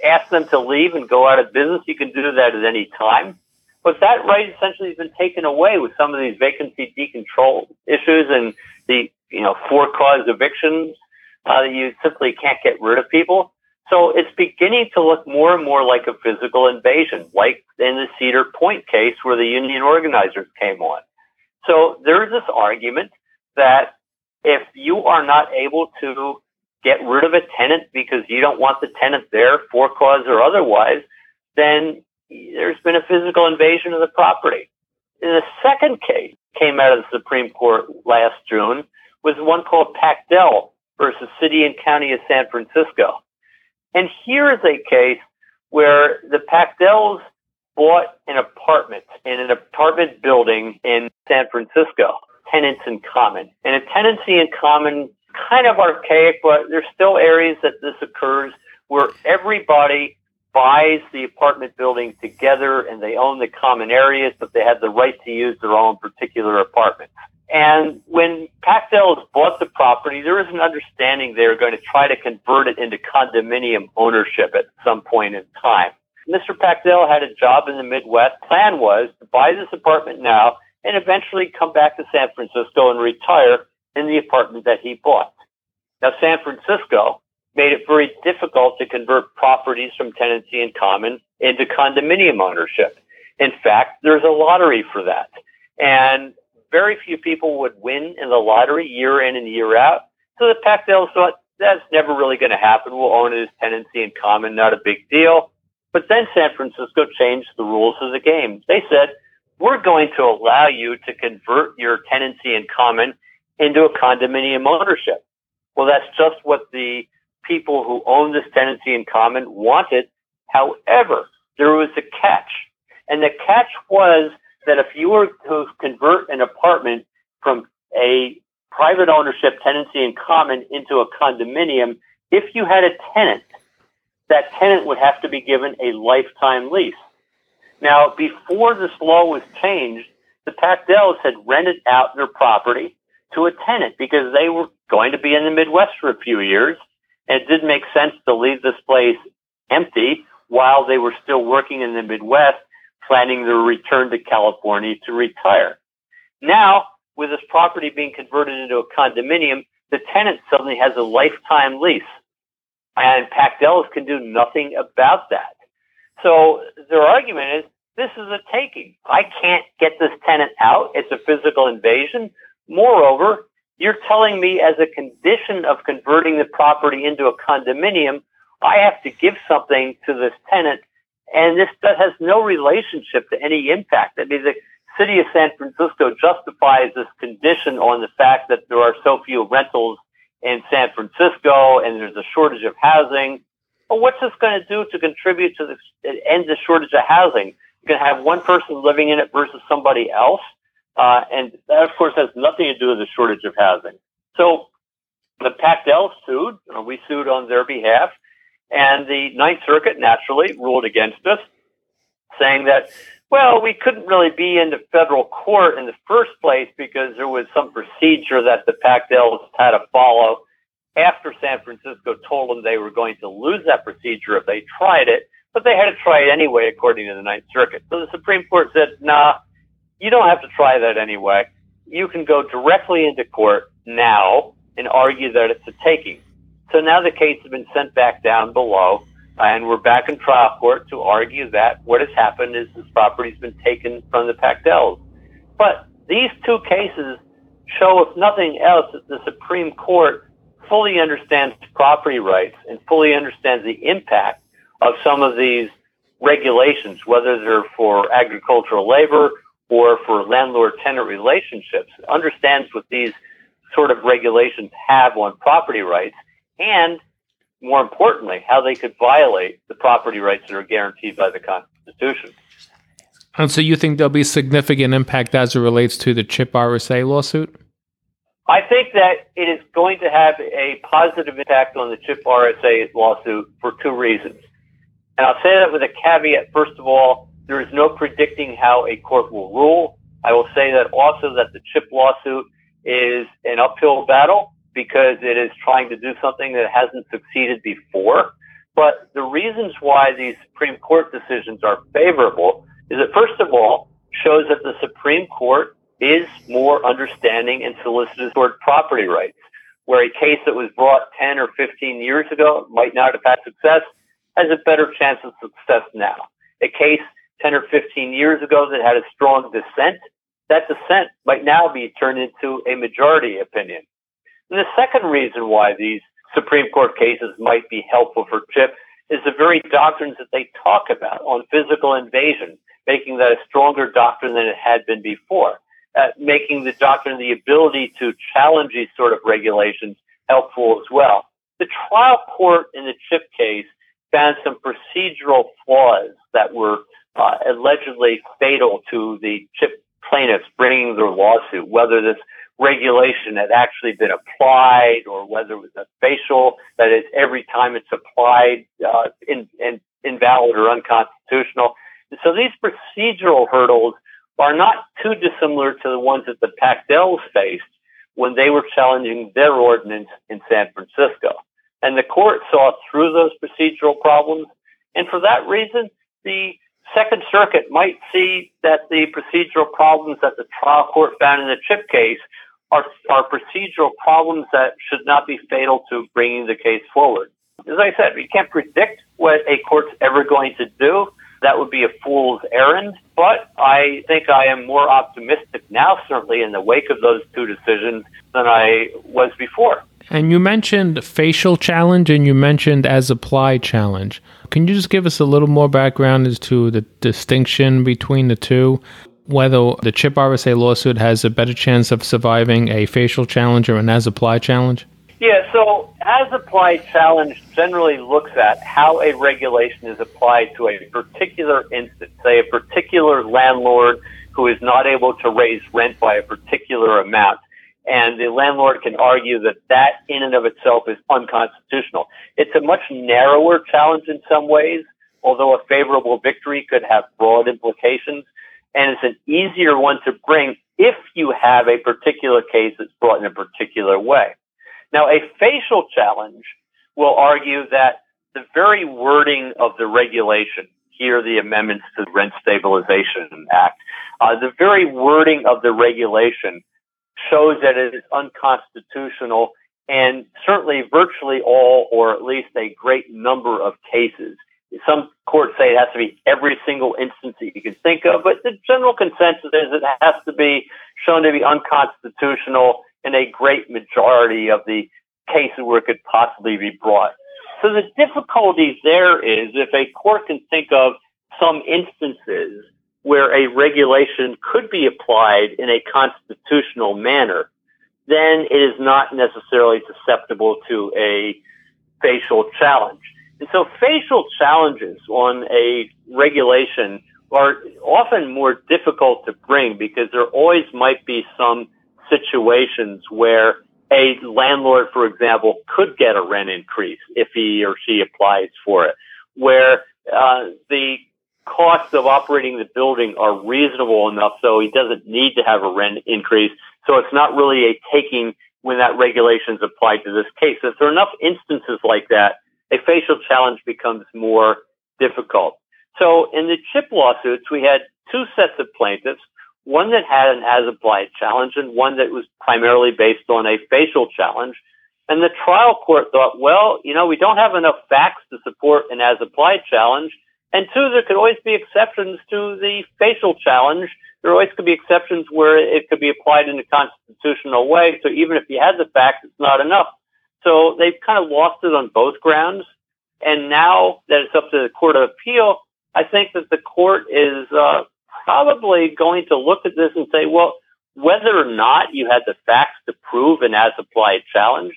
ask them to leave and go out of business, you can do that at any time. But that right essentially has been taken away with some of these vacancy decontrol issues and the, you know, for cause evictions. Uh, you simply can't get rid of people. So it's beginning to look more and more like a physical invasion, like in the Cedar Point case where the union organizers came on. So there's this argument that if you are not able to get rid of a tenant because you don't want the tenant there for cause or otherwise, then there's been a physical invasion of the property. In the second case came out of the Supreme Court last June was one called Pakdel versus City and County of San Francisco. And here is a case where the Pakdels bought an apartment in an apartment building in San Francisco, tenants in common. And a tenancy in common kind of archaic, but there's still areas that this occurs where everybody buys the apartment building together and they own the common areas, but they have the right to use their own particular apartments. And when Pakdels bought the property, there was an understanding they were going to try to convert it into condominium ownership at some point in time. Mr. Pakdel had a job in the Midwest. Plan was to buy this apartment now and eventually come back to San Francisco and retire in the apartment that he bought. Now, San Francisco made it very difficult to convert properties from tenancy in common into condominium ownership. In fact, there's a lottery for that. And very few people would win in the lottery year in and year out. So the Pakdels thought that's never really going to happen. We'll own it as tenancy in common, not a big deal. But then San Francisco changed the rules of the game. They said, we're going to allow you to convert your tenancy in common into a condominium ownership. Well, that's just what the people who own this tenancy in common wanted. However, there was a catch. And the catch was that if you were to convert an apartment from a private ownership tenancy in common into a condominium, if you had a tenant, that tenant would have to be given a lifetime lease. Now, before this law was changed, the Pakdels had rented out their property to a tenant because they were going to be in the Midwest for a few years. And it didn't make sense to leave this place empty while they were still working in the Midwest, planning their return to California to retire. Now, with this property being converted into a condominium, the tenant suddenly has a lifetime lease. And Pakdels can do nothing about that. So their argument is this is a taking. I can't get this tenant out. It's a physical invasion. Moreover, you're telling me as a condition of converting the property into a condominium, I have to give something to this tenant, and this that has no relationship to any impact. I mean, the city of San Francisco justifies this condition on the fact that there are so few rentals in San Francisco and there's a shortage of housing. Well, what's this going to do to contribute to the end the shortage of housing? You're going to have one person living in it versus somebody else. Uh, and that, of course, has nothing to do with the shortage of housing. So the Pakdel sued, or we sued on their behalf, And the Ninth Circuit naturally ruled against us, saying that, well, we couldn't really be in the federal court in the first place because there was some procedure that the Pakdels had to follow after San Francisco told them they were going to lose that procedure if they tried it, but they had to try it anyway, according to the Ninth Circuit. So the Supreme Court said, nah, you don't have to try that anyway. You can go directly into court now and argue that it's a taking. So now the case has been sent back down below, and we're back in trial court to argue that what has happened is this property's been taken from the Pakdels. But these two cases show, if nothing else, that the Supreme Court fully understands property rights and fully understands the impact of some of these regulations, whether they're for agricultural labor or for landlord tenant relationships, understands what these sort of regulations have on property rights and more importantly, how they could violate the property rights that are guaranteed by the Constitution. And so you think there'll be significant impact as it relates to the CHIP RSA lawsuit? I think that it is going to have a positive impact on the CHIP RSA lawsuit for two reasons. And I'll say that with a caveat. First of all, there is no predicting how a court will rule. I will say that also that the CHIP lawsuit is an uphill battle because it is trying to do something that hasn't succeeded before. But the reasons why these Supreme Court decisions are favorable is that, first of all, shows that the Supreme Court is more understanding and solicitous toward property rights, where a case that was brought 10 or 15 years ago might not have had success, has a better chance of success now. A case 10 or 15 years ago that had a strong dissent, that dissent might now be turned into a majority opinion. And the second reason why these Supreme Court cases might be helpful for CHIP is the very doctrines that they talk about on physical invasion, making that a stronger doctrine than it had been before, uh, making the doctrine the ability to challenge these sort of regulations helpful as well. The trial court in the CHIP case found some procedural flaws that were uh, allegedly fatal to the CHIP plaintiffs bringing their lawsuit, whether this regulation had actually been applied or whether it was a facial, that is, every time it's applied, uh, in, in, invalid or unconstitutional. So these procedural hurdles are not too dissimilar to the ones that the Pakdels faced when they were challenging their ordinance in San Francisco. And the court saw through those procedural problems. And for that reason, the Second Circuit might see that the procedural problems that the trial court found in the CHIP case are, are procedural problems that should not be fatal to bringing the case forward. As I said, we can't predict what a court's ever going to do. That would be a fool's errand. But I think I am more optimistic now, certainly in the wake of those two decisions, than I was before. And you mentioned facial challenge and you mentioned as applied challenge. Can you just give us a little more background as to the distinction between the two? Whether the CHIP RSA lawsuit has a better chance of surviving a facial challenge or an as applied challenge? Yeah, so as applied challenge generally looks at how a regulation is applied to a particular instance, say a particular landlord who is not able to raise rent by a particular amount. And the landlord can argue that that in and of itself is unconstitutional. It's a much narrower challenge in some ways, although a favorable victory could have broad implications. And it's an easier one to bring if you have a particular case that's brought in a particular way. Now, a facial challenge will argue that the very wording of the regulation, here the amendments to the Rent Stabilization Act, uh, the very wording of the regulation shows that it is unconstitutional and certainly virtually all or at least a great number of cases. Some courts say it has to be every single instance that you can think of, but the general consensus is it has to be shown to be unconstitutional in a great majority of the cases where it could possibly be brought. So the difficulty there is if a court can think of some instances where a regulation could be applied in a constitutional manner, then it is not necessarily susceptible to a facial challenge. And so facial challenges on a regulation are often more difficult to bring because there always might be some situations where a landlord, for example, could get a rent increase if he or she applies for it, where uh, the costs of operating the building are reasonable enough so he doesn't need to have a rent increase. So it's not really a taking when that regulation is applied to this case. If there are enough instances like that, a facial challenge becomes more difficult. So in the chip lawsuits, we had two sets of plaintiffs, one that had an as applied challenge and one that was primarily based on a facial challenge. And the trial court thought, well, you know, we don't have enough facts to support an as applied challenge. And two, there could always be exceptions to the facial challenge. There always could be exceptions where it could be applied in a constitutional way. So even if you had the facts, it's not enough. So they've kind of lost it on both grounds. And now that it's up to the Court of Appeal, I think that the court is uh, probably going to look at this and say, well, whether or not you had the facts to prove an as applied challenge,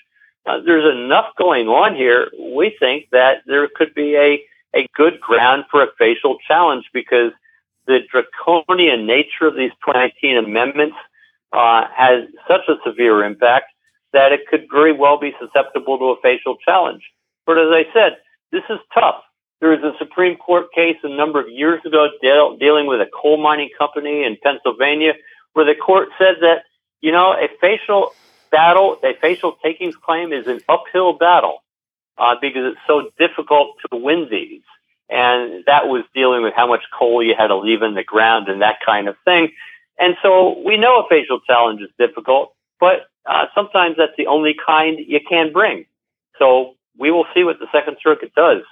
uh, there's enough going on here. We think that there could be a a good ground for a facial challenge because the draconian nature of these 2019 amendments uh, has such a severe impact that it could very well be susceptible to a facial challenge. But as I said, this is tough. There was a Supreme Court case a number of years ago deal, dealing with a coal mining company in Pennsylvania where the court said that, you know, a facial battle, a facial takings claim is an uphill battle uh, because it's so difficult to win these. And that was dealing with how much coal you had to leave in the ground and that kind of thing. And so we know a facial challenge is difficult, but uh, sometimes that's the only kind you can bring. So we will see what the Second Circuit does.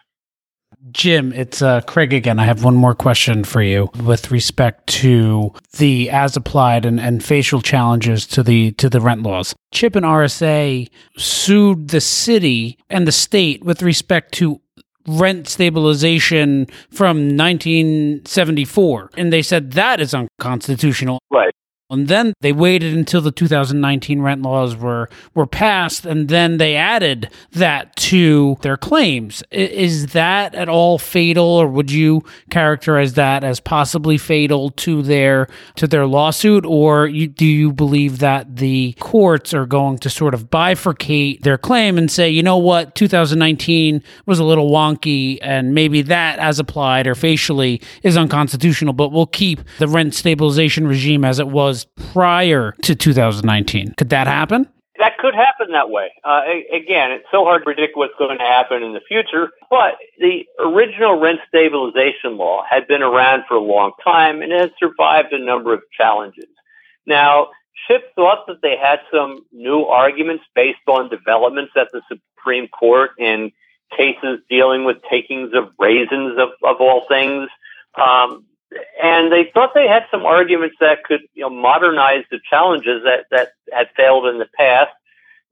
Jim, it's uh, Craig again. I have one more question for you with respect to the as applied and, and facial challenges to the to the rent laws. Chip and RSA sued the city and the state with respect to rent stabilization from 1974 and they said that is unconstitutional. Right. And then they waited until the 2019 rent laws were were passed, and then they added that to their claims. Is that at all fatal, or would you characterize that as possibly fatal to their to their lawsuit, or you, do you believe that the courts are going to sort of bifurcate their claim and say, you know what, 2019 was a little wonky, and maybe that, as applied or facially, is unconstitutional, but we'll keep the rent stabilization regime as it was prior to 2019. Could that happen? That could happen that way. Uh, again, it's so hard to predict what's going to happen in the future, but the original rent stabilization law had been around for a long time and has survived a number of challenges. Now, Chip thought that they had some new arguments based on developments at the Supreme Court in cases dealing with takings of raisins of, of all things. Um, and they thought they had some arguments that could you know, modernize the challenges that, that had failed in the past.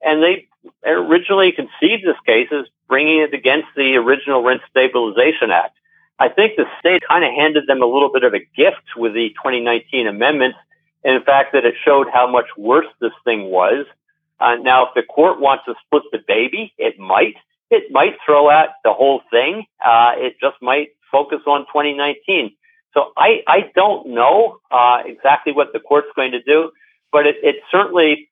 And they originally conceived this case as bringing it against the original Rent Stabilization Act. I think the state kind of handed them a little bit of a gift with the 2019 amendments, in fact that it showed how much worse this thing was. Uh, now, if the court wants to split the baby, it might. It might throw out the whole thing. Uh, it just might focus on 2019. So I, I don't know uh, exactly what the court's going to do, but it, it certainly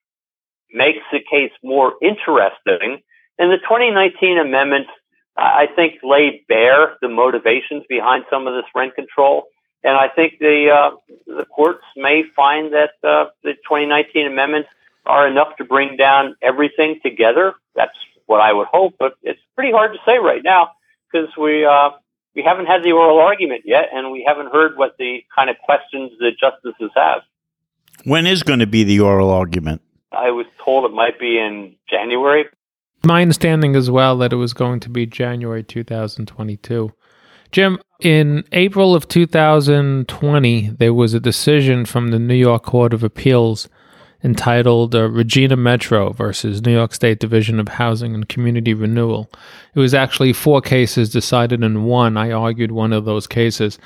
makes the case more interesting. And the 2019 amendments, I think, laid bare the motivations behind some of this rent control. And I think the uh, the courts may find that uh, the 2019 amendments are enough to bring down everything together. That's what I would hope, but it's pretty hard to say right now because we uh, we haven't had the oral argument yet, and we haven't heard what the kind of questions the justices have. When is going to be the oral argument? I was told it might be in January. My understanding as well that it was going to be January 2022. Jim, in April of 2020, there was a decision from the New York Court of Appeals entitled uh, Regina Metro versus New York State Division of Housing and Community Renewal. It was actually four cases decided in one. I argued one of those cases.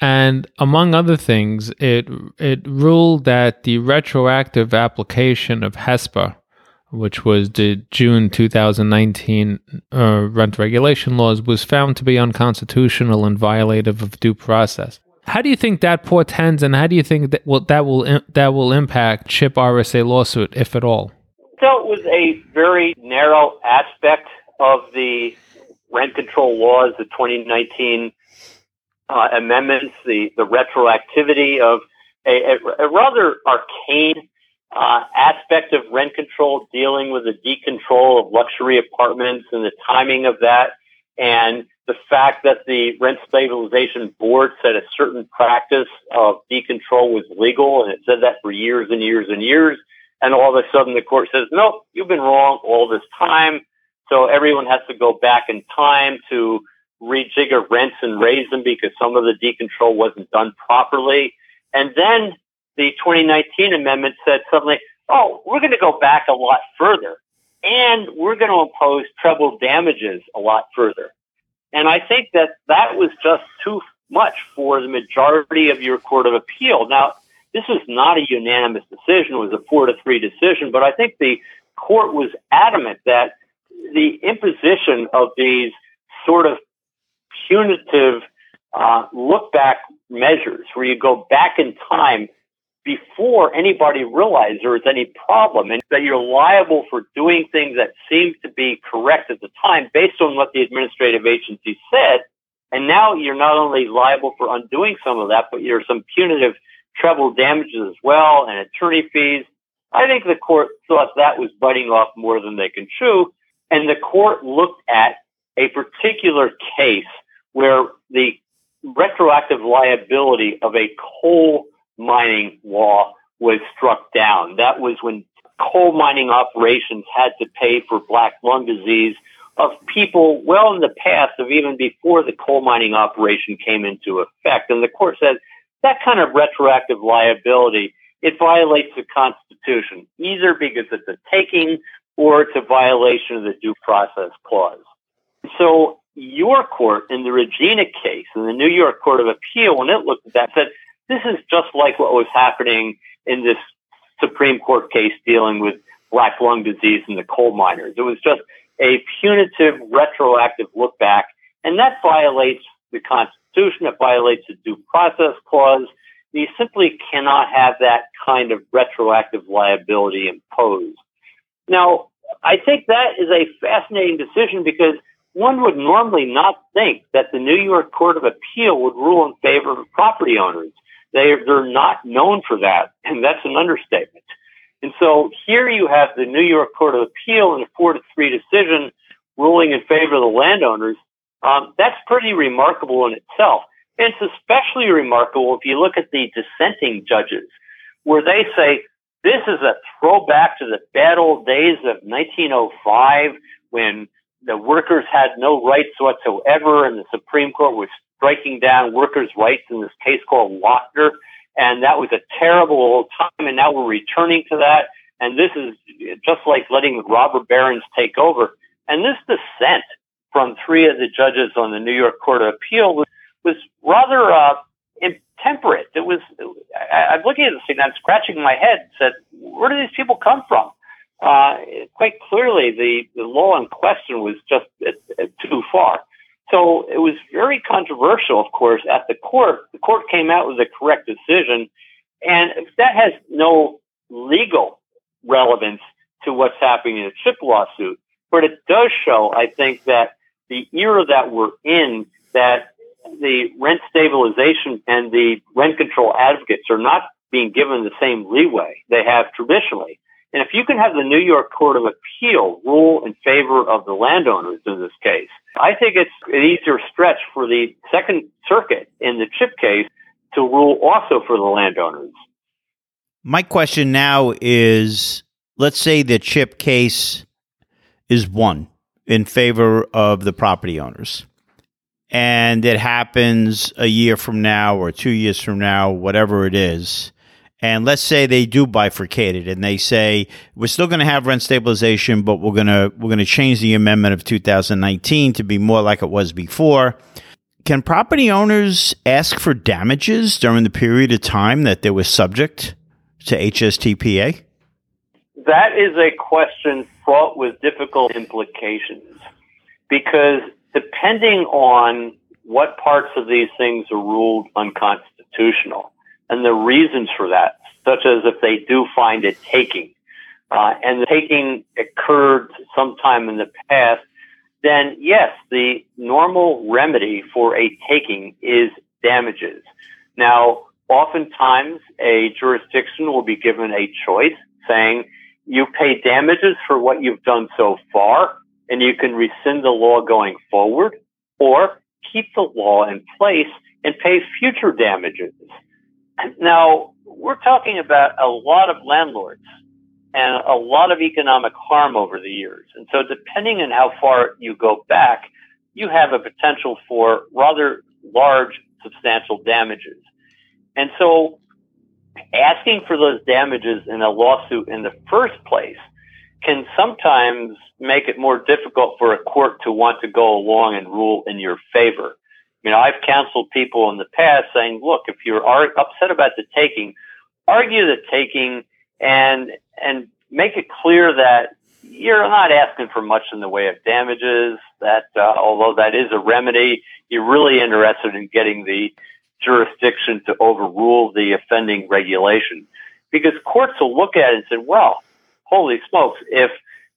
And among other things, it it ruled that the retroactive application of HESPA, which was the June 2019 uh, rent regulation laws, was found to be unconstitutional and violative of due process. How do you think that portends, and how do you think that will that will that will impact Chip RSA lawsuit, if at all? So it was a very narrow aspect of the rent control laws, the 2019 uh, amendments, the, the retroactivity of a, a, a rather arcane uh, aspect of rent control dealing with the decontrol of luxury apartments and the timing of that, and the fact that the rent stabilization board said a certain practice of decontrol was legal, and it said that for years and years and years, and all of a sudden the court says, nope, you've been wrong all this time. So everyone has to go back in time to rejigger rents and raise them because some of the decontrol wasn't done properly. And then the 2019 amendment said something, oh, we're going to go back a lot further and we're going to impose treble damages a lot further. And I think that that was just too much for the majority of your court of appeal. Now, this was not a unanimous decision. It was a four to three decision, but I think the court was adamant that the imposition of these sort of punitive uh, look back measures where you go back in time before anybody realized there any problem and that you're liable for doing things that seemed to be correct at the time based on what the administrative agency said. And now you're not only liable for undoing some of that, but you're some punitive treble damages as well and attorney fees. I think the court thought that was biting off more than they can chew. And the court looked at a particular case where the retroactive liability of a coal mining law was struck down. That was when coal mining operations had to pay for black lung disease of people well in the past of even before the coal mining operation came into effect. And the court said that kind of retroactive liability, it violates the Constitution, either because it's a taking or it's a violation of the due process clause. So your court in the Regina case in the New York Court of Appeal, when it looked at that, said this is just like what was happening in this Supreme Court case dealing with black lung disease in the coal miners. It was just a punitive, retroactive look back, and that violates the Constitution. It violates the due process clause. You simply cannot have that kind of retroactive liability imposed. Now, I think that is a fascinating decision because one would normally not think that the New York Court of Appeal would rule in favor of property owners. They, they're not known for that, and that's an understatement. And so here you have the New York Court of Appeal in a four to three decision ruling in favor of the landowners. Um, that's pretty remarkable in itself. And it's especially remarkable if you look at the dissenting judges, where they say this is a throwback to the bad old days of 1905 when the workers had no rights whatsoever and the Supreme Court was striking down workers' rights in this case called Lochner. And that was a terrible old time. And now we're returning to that. And this is just like letting robber barons take over. And this dissent from three of the judges on the New York Court of Appeal was, was rather uh, intemperate. It was, I, I'm looking at this thing, I'm scratching my head, said, where do these people come from? Uh, quite clearly, the, the law in question was just too far. So it was very controversial, of course, at the court. The court came out with the correct decision, and that has no legal relevance to what's happening in the chip lawsuit. But it does show, I think, that the era that we're in, that the rent stabilization and the rent control advocates are not being given the same leeway they have traditionally. And if you can have the New York Court of Appeal rule in favor of the landowners in this case, I think it's an easier stretch for the Second Circuit in the chip case to rule also for the landowners. My question now is let's say the chip case is won in favor of the property owners. And it happens a year from now or two years from now, whatever it is and let's say they do bifurcate it and they say we're still going to have rent stabilization but we're going to we're going to change the amendment of 2019 to be more like it was before. Can property owners ask for damages during the period of time that they were subject to HSTPA that is a question fraught with difficult implications because depending on what parts of these things are ruled unconstitutional and the reasons for that, such as if they do find it taking, uh, and the taking occurred sometime in the past, then yes, the normal remedy for a taking is damages. Now, oftentimes a jurisdiction will be given a choice saying you pay damages for what you've done so far and you can rescind the law going forward or keep the law in place and pay future damages. Now, we're talking about a lot of landlords and a lot of economic harm over the years. And so depending on how far you go back, you have a potential for rather large substantial damages. And so asking for those damages in a lawsuit in the first place can sometimes make it more difficult for a court to want to go along and rule in your favor. You know, I've counseled people in the past saying, look, if you're upset about the taking, argue the taking and, and make it clear that you're not asking for much in the way of damages, that uh, although that is a remedy, you're really interested in getting the jurisdiction to overrule the offending regulation. Because courts will look at it and say, well, holy smokes, if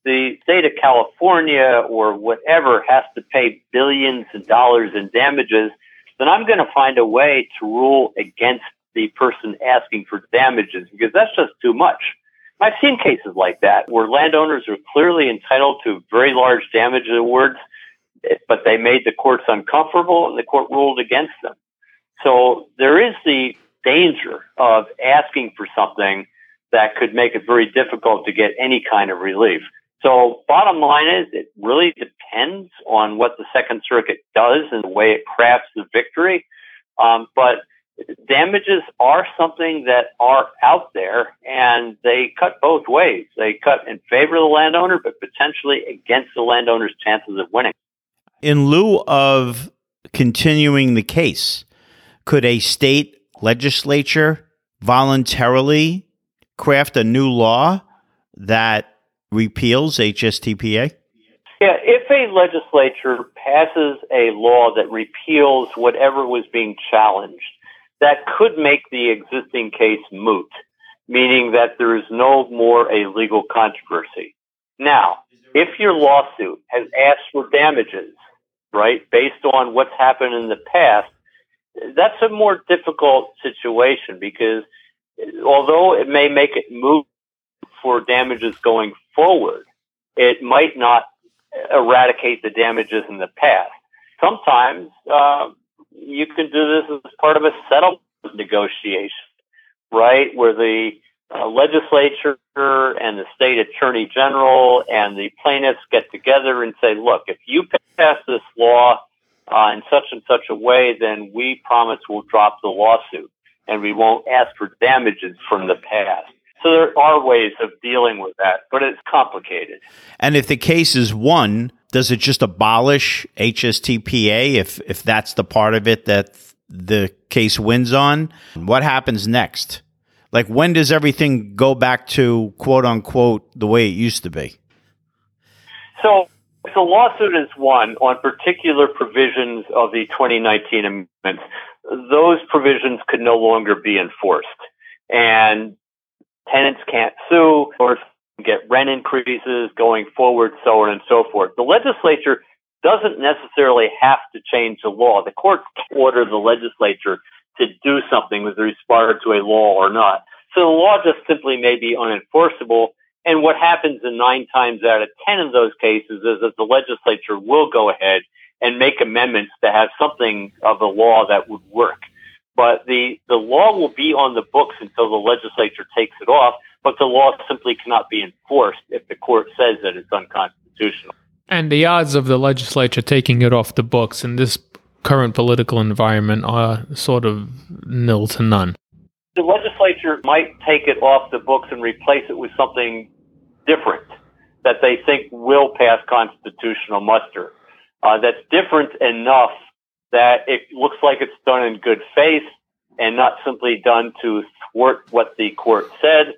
the state of California or whatever has to pay billions of dollars in damages, then I'm going to find a way to rule against the person asking for damages because that's just too much. I've seen cases like that where landowners are clearly entitled to very large damage awards, but they made the courts uncomfortable and the court ruled against them. So there is the danger of asking for something that could make it very difficult to get any kind of relief. So bottom line is it really depends on what the Second Circuit does and the way it crafts the victory. Um, but damages are something that are out there and they cut both ways. They cut in favor of the landowner, but potentially against the landowner's chances of winning. In lieu of continuing the case, could a state legislature voluntarily craft a new law that repeals HSTPA? Yeah, if a legislature passes a law that repeals whatever was being challenged, that could make the existing case moot, meaning that there is no more a legal controversy. Now, if your lawsuit has asked for damages, right, based on what's happened in the past, that's a more difficult situation because although it may make it moot for damages going forward, it might not eradicate the damages in the past. Sometimes uh, you can do this as part of a settlement negotiation, right? Where the uh, legislature and the state attorney general and the plaintiffs get together and say, look, if you pass this law uh, in such and such a way, then we promise we'll drop the lawsuit and we won't ask for damages from the past. So there are ways of dealing with that, but it's complicated. And if the case is won, does it just abolish HSTPA if if that's the part of it that the case wins on? What happens next? Like when does everything go back to quote unquote the way it used to be? So if the lawsuit is won on particular provisions of the 2019 amendments, those provisions could no longer be enforced. And tenants can't sue or get rent increases going forward, so on and so forth. The legislature doesn't necessarily have to change the law. The courts order the legislature to do something with regard to a law or not. So the law just simply may be unenforceable. And what happens in nine times out of ten of those cases is that the legislature will go ahead and make amendments to have something of a law that would work. But the, the law will be on the books until the legislature takes it off, but the law simply cannot be enforced if the court says that it's unconstitutional. And the odds of the legislature taking it off the books in this current political environment are sort of nil to none. The legislature might take it off the books and replace it with something different that they think will pass constitutional muster. Uh, that's different enough that it looks like it's done in good faith and not simply done to thwart what the court said,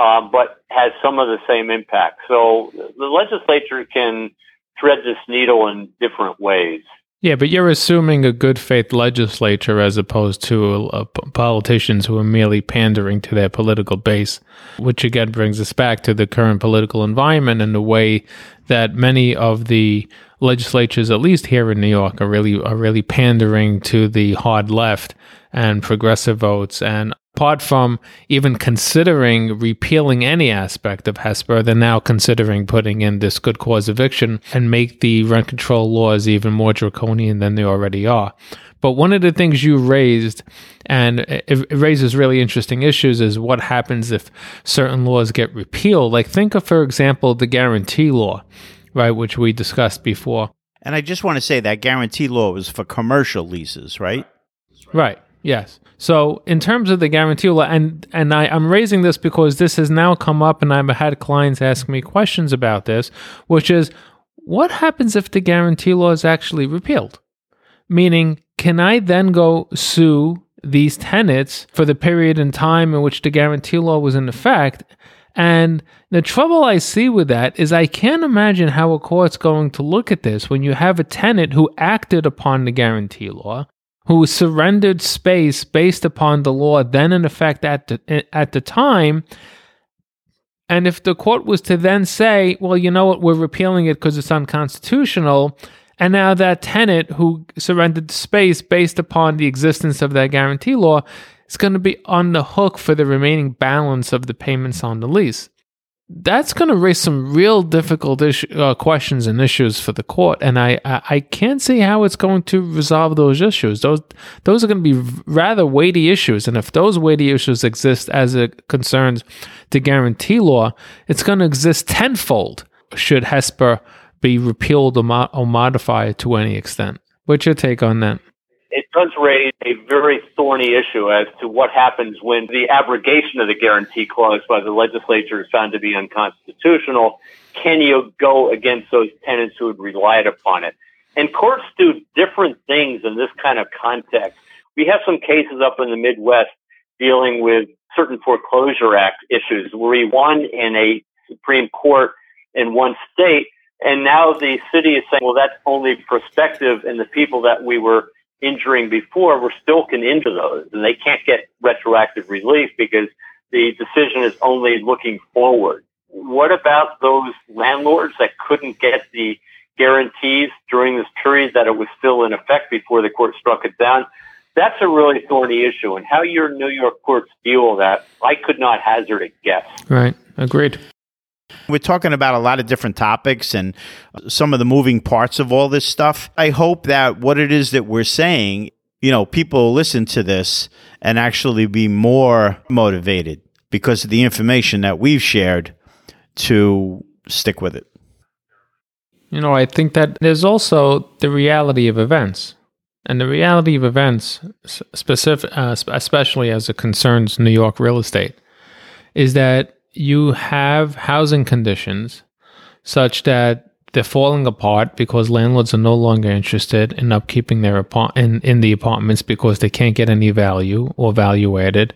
um, but has some of the same impact. So the legislature can thread this needle in different ways. Yeah, but you're assuming a good faith legislature as opposed to uh, politicians who are merely pandering to their political base, which again brings us back to the current political environment and the way that many of the legislatures, at least here in New York, are really are really pandering to the hard left and progressive votes and apart from even considering repealing any aspect of HSTPA, they're now considering putting in this good cause eviction and make the rent control laws even more draconian than they already are. But one of the things you raised, and it, raises really interesting issues, is what happens if certain laws get repealed. Like, think of, for example, the guarantee law, right, which we discussed before. And I just want to say that guarantee law was for commercial leases, right? Right. Yes. So in terms of the guarantee law, and and I, I'm raising this because this has now come up, and I've had clients ask me questions about this, which is what happens if the guarantee law is actually repealed? Meaning, can I then go sue these tenants for the period in time in which the guarantee law was in effect? And the trouble I see with that is I can't imagine how a court's going to look at this when you have a tenant who acted upon the guarantee law, who surrendered space based upon the law then in effect at the, at the time. And if the court was to then say, well, you know what, we're repealing it because it's unconstitutional, and now that tenant who surrendered space based upon the existence of that guarantee law is going to be on the hook for the remaining balance of the payments on the lease that's going to raise some real difficult issue, uh, questions and issues for the court, and I, I, I can't see how it's going to resolve those issues. Those those are going to be rather weighty issues, and if those weighty issues exist as it concerns the guarantee law, it's going to exist tenfold should HSTPA be repealed or, or modified to any extent. What's your take on that? It does raise a very thorny issue as to what happens when the abrogation of the guarantee clause by the legislature is found to be unconstitutional. Can you go against those tenants who had relied upon it? And courts do different things in this kind of context. We have some cases up in the Midwest dealing with certain foreclosure act issues where we won in a Supreme Court in one state. And now the city is saying, well, that's only prospective and the people that we were injuring before, we're still can injure those, and they can't get retroactive relief because the decision is only looking forward. What about those landlords that couldn't get the guarantees during this period that it was still in effect before the court struck it down? That's a really thorny issue, and how your New York courts deal with that, I could not hazard a guess. Right. Agreed. We're talking about a lot of different topics and some of the moving parts of all this stuff. I hope that what it is that we're saying, you know, people listen to this and actually be more motivated because of the information that we've shared to stick with it. You know, I think that there's also the reality of events. And the reality of events, specific, uh, especially as it concerns New York real estate, is that you have housing conditions such that they're falling apart because landlords are no longer interested in upkeeping their apart- in, in the apartments because they can't get any value or value added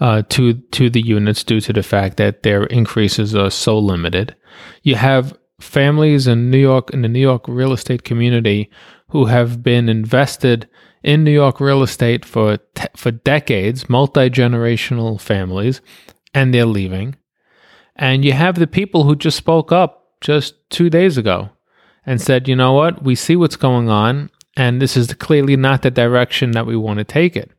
uh, to to the units due to the fact that their increases are so limited. You have families in New York in the New York real estate community who have been invested in New York real estate for te- for decades, multi generational families, and they're leaving. And you have the people who just spoke up just two days ago and said, you know what, we see what's going on, and this is clearly not the direction that we want to take it.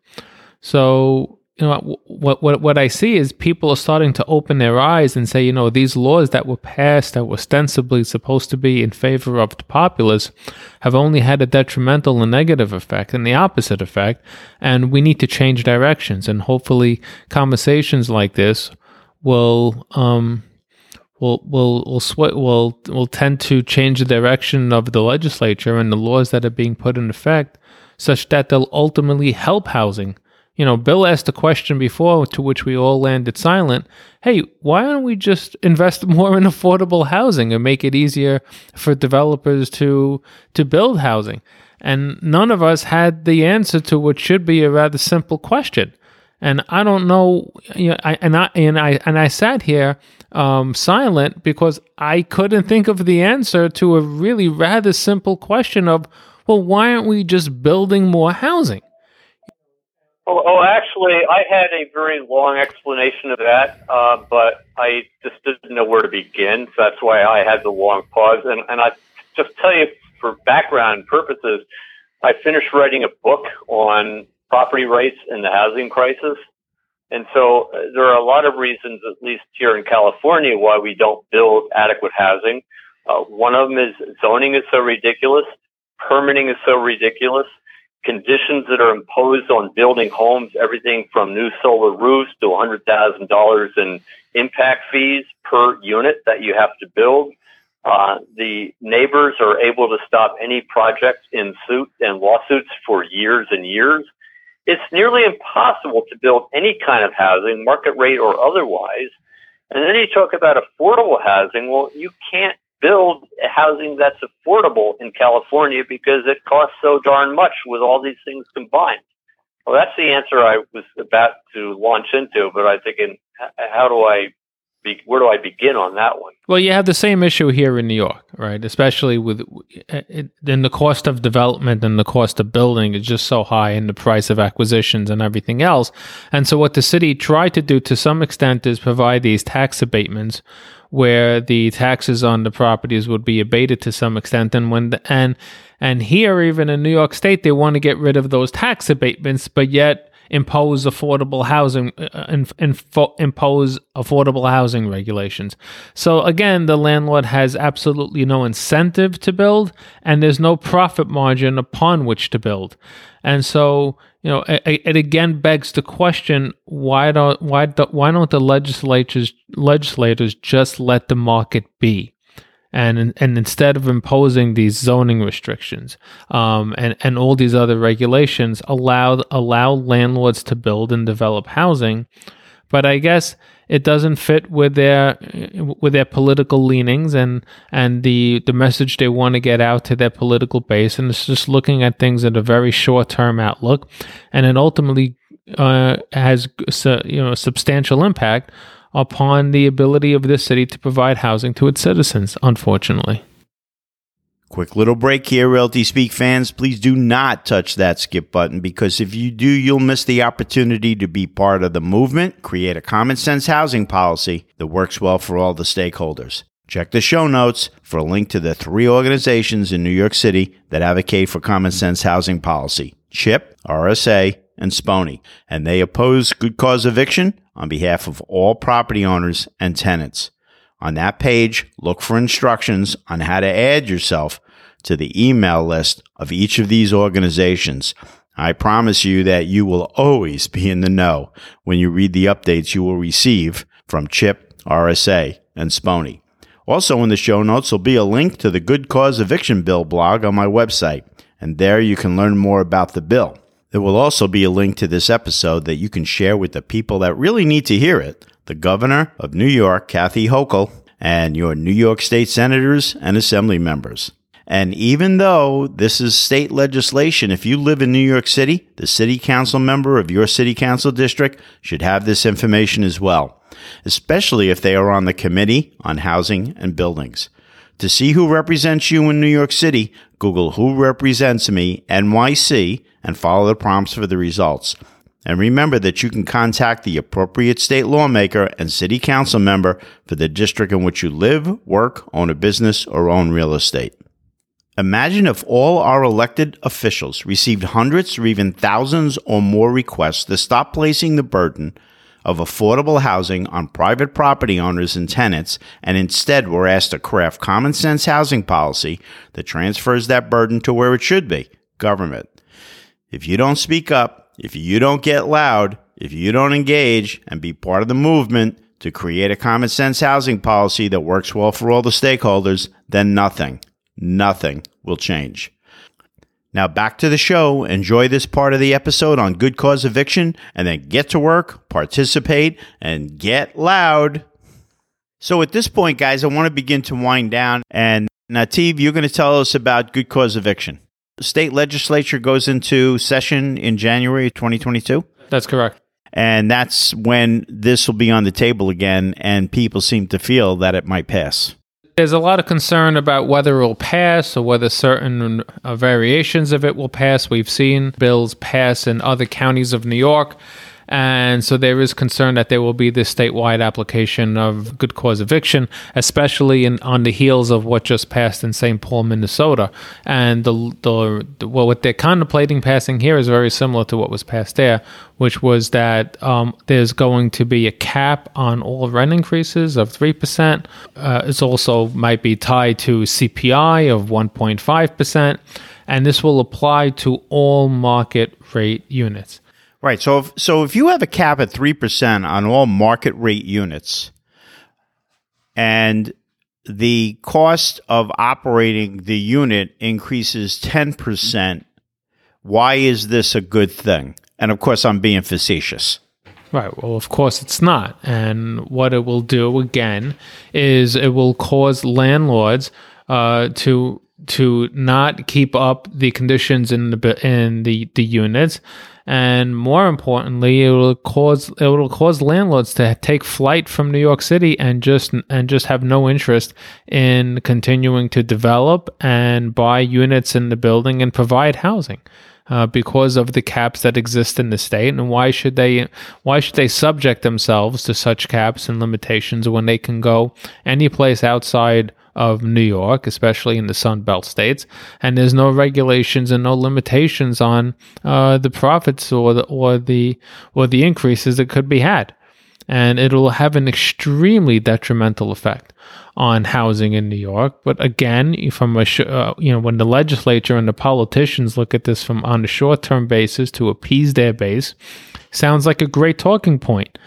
So, you know, what, what, what I see is people are starting to open their eyes and say, you know, these laws that were passed that were ostensibly supposed to be in favor of the populace have only had a detrimental and negative effect and the opposite effect. And we need to change directions. And hopefully, conversations like this will um, will will will sw- will will tend to change the direction of the legislature and the laws that are being put in effect, such that they'll ultimately help housing. You know, Bill asked a question before to which we all landed silent. Hey, why don't we just invest more in affordable housing and make it easier for developers to to build housing? And none of us had the answer to what should be a rather simple question and I don't know. You know, I, and I and I and I sat here um, silent because I couldn't think of the answer to a really rather simple question of well, why aren't we just building more housing? Oh, oh, actually, I had a very long explanation of that, uh, but I just didn't know where to begin. So that's why I had the long pause. And, and I just tell you, for background purposes, I finished writing a book on property rights and the housing crisis. And so uh, there are a lot of reasons, at least here in California, why we don't build adequate housing. Uh, one of them is zoning is so ridiculous, permitting is so ridiculous, conditions that are imposed on building homes, everything from new solar roofs to $100,000 in impact fees per unit that you have to build. Uh, the neighbors are able to stop any project in suit and lawsuits for years and years. It's nearly impossible to build any kind of housing, market rate or otherwise. And then you talk about affordable housing. Well, you can't build housing that's affordable in California because it costs so darn much with all these things combined. Well, that's the answer I was about to launch into, but I think in how do I be, where do I begin on that one? Well, you have the same issue here in New York, right? Especially with eh, eh, then the cost of development and the cost of building is just so high, and the price of acquisitions and everything else. And so, what the city tried to do to some extent is provide these tax abatements, where the taxes on the properties would be abated to some extent, and when the, and and here, even in New York State, they want to get rid of those tax abatements, but yet impose affordable housing uh, impose affordable housing regulations. So again, the landlord has absolutely no incentive to build and there's no profit margin upon which to build. And so, you know, it, it again begs the question: Why don't why do, why don't the legislatures legislators just let the market be? And and instead of imposing these zoning restrictions um, and and all these other regulations, allow allow landlords to build and develop housing. But I guess it doesn't fit with their with their political leanings and and the the message they want to get out to their political base. And it's just looking at things at a very short term outlook, and it ultimately uh, has you know a substantial impact upon the ability of this city to provide housing to its citizens, unfortunately. Quick little break here, Realty Speak fans. Please do not touch that skip button because if you do, you'll miss the opportunity to be part of the movement, create a common sense housing policy that works well for all the stakeholders. Check the show notes for a link to the three organizations in New York City that advocate for common sense housing policy CHIP, RSA, and SPONY, and they oppose good cause eviction on behalf of all property owners and tenants. On that page, look for instructions on how to add yourself to the email list of each of these organizations. I promise you that you will always be in the know when you read the updates you will receive from CHIP, RSA, and SPONY. Also, in the show notes will be a link to the Good Cause Eviction Bill blog on my website, and there you can learn more about the bill. There will also be a link to this episode that you can share with the people that really need to hear it the governor of New York, Kathy Hochul, and your New York State senators and assembly members. And even though this is state legislation, if you live in New York City, the city council member of your city council district should have this information as well, especially if they are on the Committee on Housing and Buildings. To see who represents you in New York City, Google Who Represents Me NYC and follow the prompts for the results. And remember that you can contact the appropriate state lawmaker and city council member for the district in which you live, work, own a business, or own real estate. Imagine if all our elected officials received hundreds or even thousands or more requests to stop placing the burden of affordable housing on private property owners and tenants, and instead were asked to craft common sense housing policy that transfers that burden to where it should be government. If you don't speak up, if you don't get loud, if you don't engage and be part of the movement to create a common sense housing policy that works well for all the stakeholders, then nothing, nothing will change. Now back to the show. Enjoy this part of the episode on good cause eviction and then get to work, participate, and get loud. So at this point, guys, I want to begin to wind down. And Nativ, you're going to tell us about good cause eviction. State legislature goes into session in January 2022. That's correct. And that's when this will be on the table again, and people seem to feel that it might pass. There's a lot of concern about whether it will pass or whether certain uh, variations of it will pass. We've seen bills pass in other counties of New York. And so there is concern that there will be this statewide application of good cause eviction, especially in, on the heels of what just passed in St. Paul, Minnesota. And the, the, the well, what they're contemplating passing here is very similar to what was passed there, which was that um, there's going to be a cap on all rent increases of 3%. Uh, it's also might be tied to CPI of 1.5%. And this will apply to all market rate units. Right. So if, so if you have a cap at 3% on all market rate units and the cost of operating the unit increases 10%, why is this a good thing? And of course, I'm being facetious. Right. Well, of course it's not. And what it will do again is it will cause landlords uh, to to not keep up the conditions in the in the the units and more importantly it will cause it will cause landlords to take flight from New York City and just and just have no interest in continuing to develop and buy units in the building and provide housing uh, because of the caps that exist in the state. And why should they why should they subject themselves to such caps and limitations when they can go any place outside of New York, especially in the Sun Belt states, and there's no regulations and no limitations on uh, the profits or the or the or the increases that could be had, and it'll have an extremely detrimental effect on housing in New York. But again, from a sh- uh, you know when the legislature and the politicians look at this from on a short term basis to appease their base, sounds like a great talking point.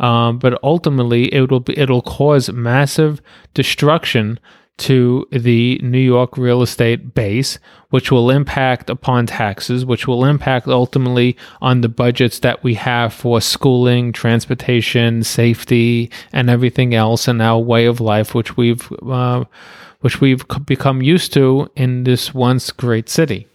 Um, but ultimately, it will be, it'll cause massive destruction to the New York real estate base, which will impact upon taxes, which will impact ultimately on the budgets that we have for schooling, transportation, safety, and everything else, and our way of life, which we've uh, which we've become used to in this once great city.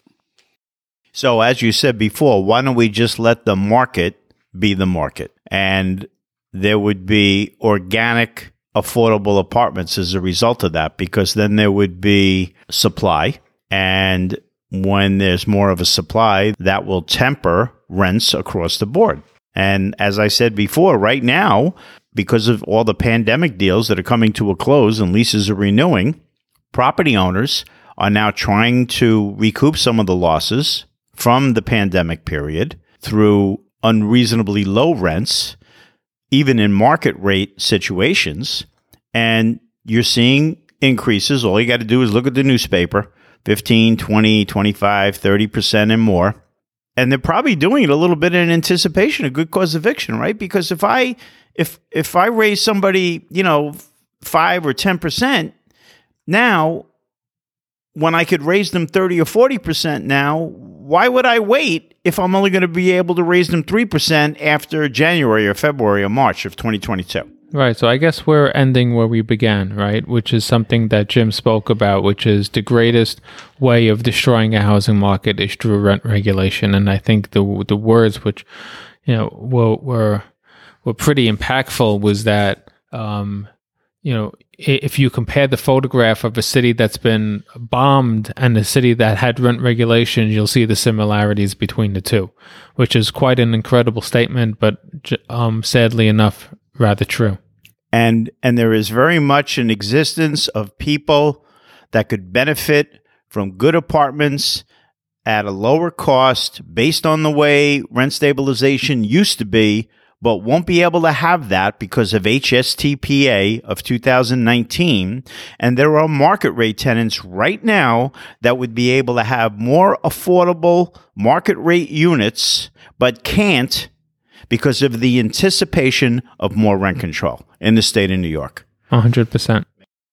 So, as you said before, why don't we just let the market be the market, and there would be organic affordable apartments as a result of that because then there would be supply. And when there's more of a supply that will temper rents across the board. And as i said before right now because of all the pandemic deals that are coming to a close and leases are renewing property owners are now trying to recoup some of the losses from the pandemic period through unreasonably low rents even in market rate situations. And you're seeing increases. All you got to do is look at the newspaper 15, 20, 25, 30% and more. And they're probably doing it a little bit in anticipation of good cause eviction, right? Because if I if if I raise somebody, you know, five or ten percent now, when I could raise them thirty or forty percent now, why would I wait if I'm only going to be able to raise them 3% after January or February or March of 2022? Right. So I guess we're ending where we began, right? Which is something that Jim spoke about, which is the greatest way of destroying a housing market is through rent regulation. And I think the the words which, you know, were were, were pretty impactful was that um, you know, if you compare the photograph of a city that's been bombed and a city that had rent regulations, you'll see the similarities between the two, which is quite an incredible statement, but um, sadly enough, rather true. And and there is very much an existence of people that could benefit from good apartments at a lower cost based on the way rent stabilization used to be but won't be able to have that because of HSTPA of 2019. And there are market rate tenants right now that would be able to have more affordable market rate units, but can't because of the anticipation of more rent control in the state of New York. 100%.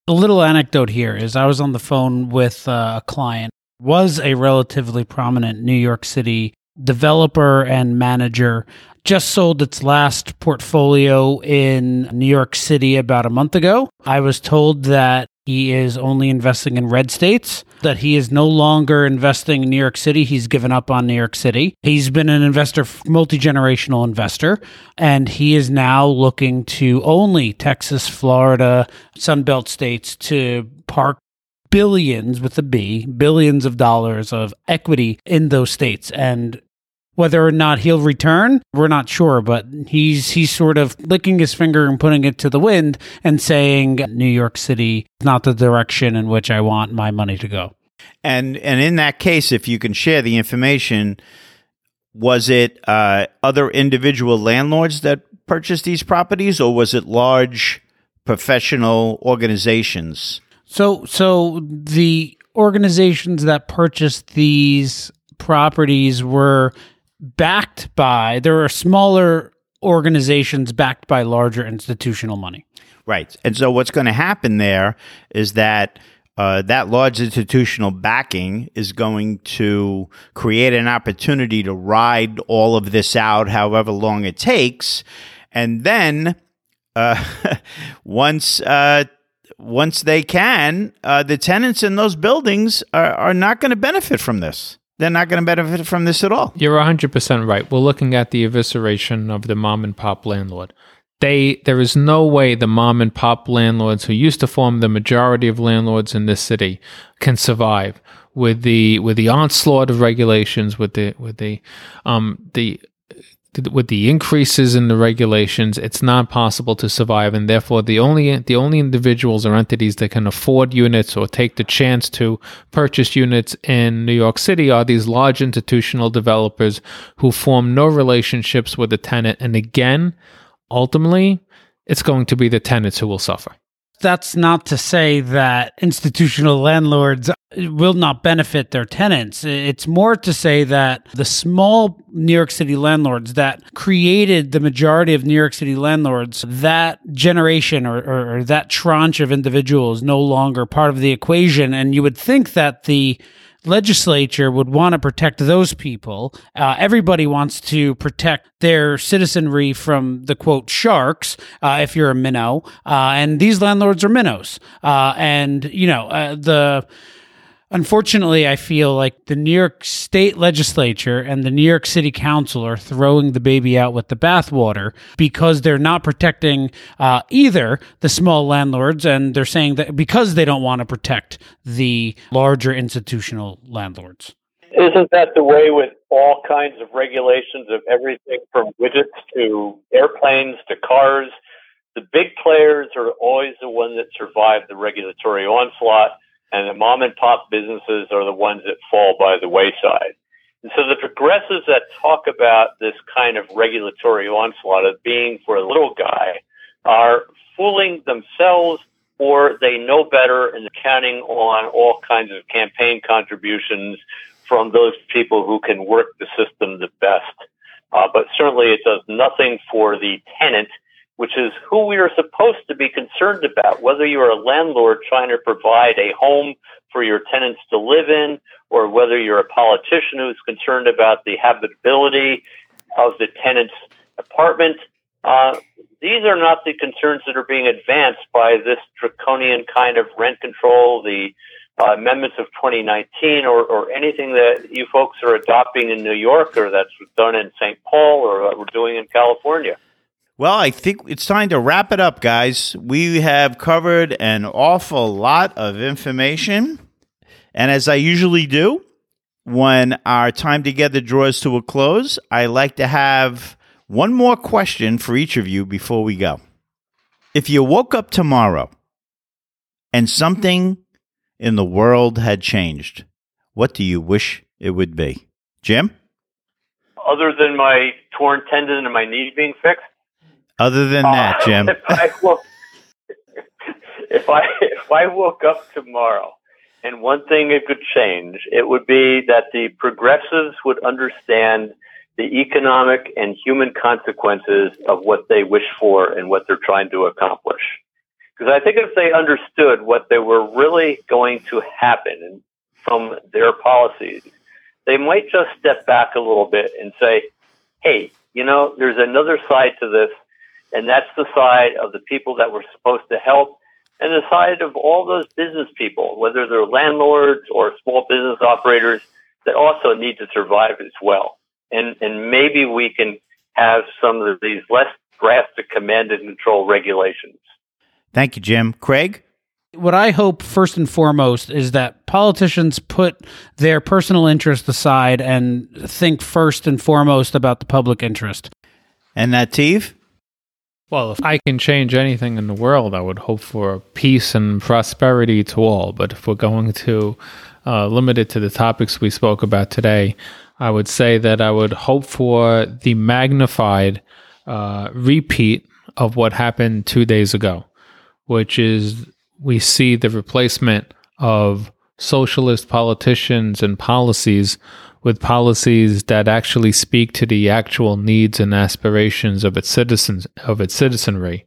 A little anecdote here is I was on the phone with uh, a client was a relatively prominent New York City developer and manager just sold its last portfolio in New York City about a month ago. I was told that he is only investing in red states, that he is no longer investing in New York City. He's given up on New York City. He's been an investor, multi generational investor, and he is now looking to only Texas, Florida, Sunbelt states to park billions with a B, billions of dollars of equity in those states. And whether or not he'll return, we're not sure, but he's he's sort of licking his finger and putting it to the wind and saying New York City is not the direction in which I want my money to go. And and in that case, if you can share the information, was it uh, other individual landlords that purchased these properties, or was it large professional organizations? So so the organizations that purchased these properties were backed by there are smaller organizations backed by larger institutional money. Right. And so what's going to happen there is that uh, that large institutional backing is going to create an opportunity to ride all of this out, however long it takes, and then uh, once uh, once they can, uh, the tenants in those buildings are, are not going to benefit from this they're not going to benefit from this at all. You're 100% right. We're looking at the evisceration of the mom and pop landlord. They there is no way the mom and pop landlords who used to form the majority of landlords in this city can survive with the with the onslaught of regulations with the with the um the with the increases in the regulations, it's not possible to survive, and therefore the only the only individuals or entities that can afford units or take the chance to purchase units in New York City are these large institutional developers who form no relationships with the tenant, and again, ultimately, it's going to be the tenants who will suffer that's not to say that institutional landlords will not benefit their tenants. It's more to say that the small New York City landlords that created the majority of New York City landlords, that generation or, or, or that tranche of individuals no longer part of the equation. And you would think that the legislature would want to protect those people. Uh, everybody wants to protect their citizenry from the quote sharks, uh, if you're a minnow. Uh, and these landlords are minnows. Uh, and, you know, uh, the Unfortunately, I feel like the New York State Legislature and the New York City Council are throwing the baby out with the bathwater because they're not protecting uh, either the small landlords, and they're saying that because they don't want to protect the larger institutional landlords. Isn't that the way with all kinds of regulations of everything from widgets to airplanes to cars? The big players are always the ones that survive the regulatory onslaught and the mom and pop businesses are the ones that fall by the wayside. And so the progressives that talk about this kind of regulatory onslaught of being for a little guy are fooling themselves or they know better and counting on all kinds of campaign contributions from those people who can work the system the best. Uh, but certainly it does nothing for the tenant which is who we are supposed to be concerned about, whether you're a landlord trying to provide a home for your tenants to live in, or whether you're a politician who's concerned about the habitability of the tenant's apartment. Uh, these are not the concerns that are being advanced by this draconian kind of rent control, the uh, amendments of 2019, or, or anything that you folks are adopting in New York, or that's done in St. Paul, or what we're doing in California. Well, I think it's time to wrap it up, guys. We have covered an awful lot of information. And as I usually do, when our time together draws to a close, I like to have one more question for each of you before we go. If you woke up tomorrow and something in the world had changed, what do you wish it would be? Jim? Other than my torn tendon and my knee being fixed? Other than that, uh, Jim. if, I woke, if I if I woke up tomorrow and one thing it could change, it would be that the progressives would understand the economic and human consequences of what they wish for and what they're trying to accomplish. Because I think if they understood what they were really going to happen from their policies, they might just step back a little bit and say, hey, you know, there's another side to this and that's the side of the people that we're supposed to help. and the side of all those business people, whether they're landlords or small business operators that also need to survive as well. And, and maybe we can have some of these less drastic command and control regulations. Thank you, Jim. Craig? What I hope first and foremost is that politicians put their personal interest aside and think first and foremost about the public interest. And Nativ? Well, if I can change anything in the world, I would hope for peace and prosperity to all. But if we're going to uh, limit it to the topics we spoke about today, I would say that I would hope for the magnified uh, repeat of what happened two days ago, which is we see the replacement of socialist politicians and policies with policies that actually speak to the actual needs and aspirations of its citizens of its citizenry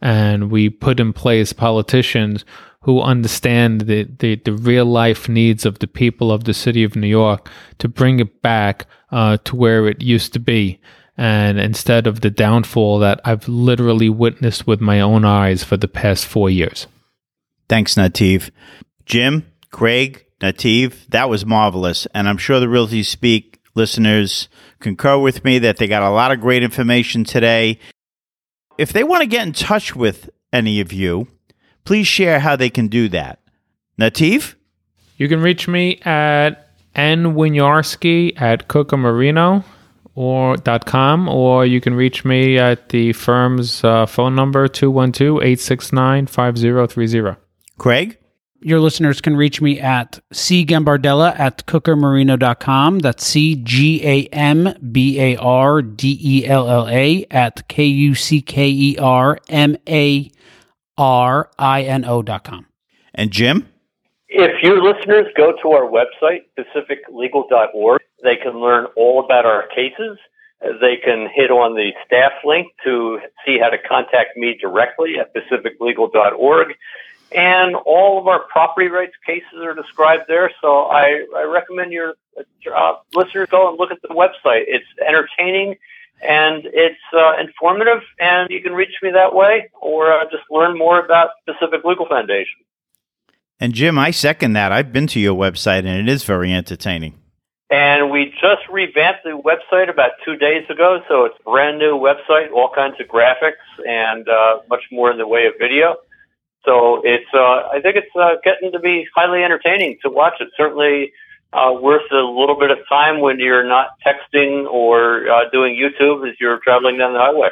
and we put in place politicians who understand the, the, the real life needs of the people of the city of New York to bring it back uh, to where it used to be. And instead of the downfall that I've literally witnessed with my own eyes for the past four years. Thanks, Nativ. Jim, Craig, Nativ, that was marvelous. And I'm sure the Realty Speak listeners concur with me that they got a lot of great information today. If they want to get in touch with any of you, please share how they can do that. Nativ? You can reach me at nwiniarski at kuckermarino or .com or you can reach me at the firm's uh, phone number 212-869-5030. Craig? Your listeners can reach me at cgambardella at kuckermarino.com. That's C G A M B A R D E L L A at K U C K E R M A R I N O.com. And Jim? If your listeners go to our website, pacificlegal.org, they can learn all about our cases. They can hit on the staff link to see how to contact me directly at pacificlegal.org. And all of our property rights cases are described there. So I, I recommend your uh, listeners go and look at the website. It's entertaining and it's uh, informative, and you can reach me that way or uh, just learn more about Pacific Legal Foundation. And Jim, I second that. I've been to your website, and it is very entertaining. And we just revamped the website about two days ago, so it's a brand new website, all kinds of graphics, and uh, much more in the way of video. So it's, uh, I think it's uh, getting to be highly entertaining to watch. It's certainly uh, worth a little bit of time when you're not texting or uh, doing YouTube as you're traveling down the highway.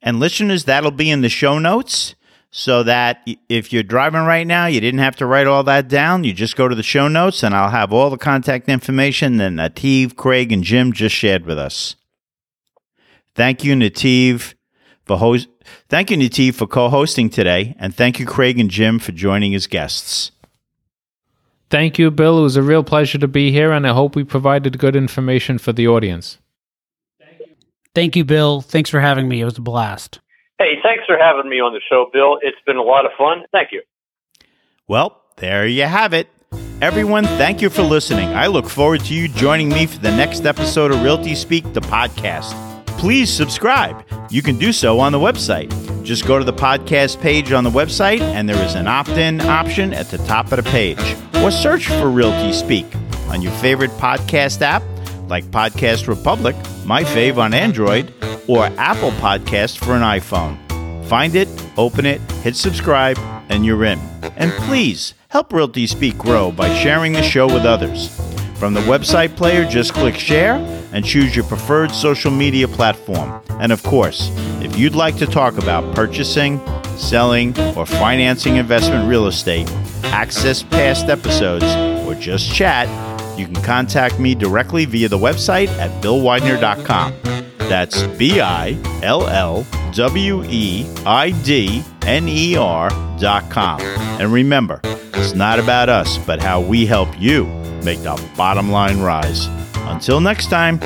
And listeners, that'll be in the show notes so that if you're driving right now, you didn't have to write all that down. You just go to the show notes and I'll have all the contact information that Nativ, Craig, and Jim just shared with us. Thank you, Nativ, for host. Thank you, Nativ, for co-hosting today, and thank you, Craig and Jim, for joining as guests. Thank you, Bill. It was a real pleasure to be here, and I hope we provided good information for the audience. Thank you, Bill. Thanks for having me. It was a blast. Hey, thanks for having me on the show, Bill. It's been a lot of fun. Thank you. Well, there you have it. Everyone, thank you for listening. I look forward to you joining me for the next episode of Realty Speak, the podcast. Please subscribe. You can do so on the website. Just go to the podcast page on the website, and there is an opt in option at the top of the page. Or search for Realty Speak on your favorite podcast app like Podcast Republic, my fave on Android, or Apple Podcast for an iPhone. Find it, open it, hit subscribe, and you're in. And please help Realty Speak grow by sharing the show with others. From the website player, just click share and choose your preferred social media platform. And of course, if you'd like to talk about purchasing, selling, or financing investment real estate, access past episodes, or just chat, you can contact me directly via the website at billweidner.com. That's B I L L W E I D N E R dot com. And remember, it's not about us, but how we help you make the bottom line rise. Until next time.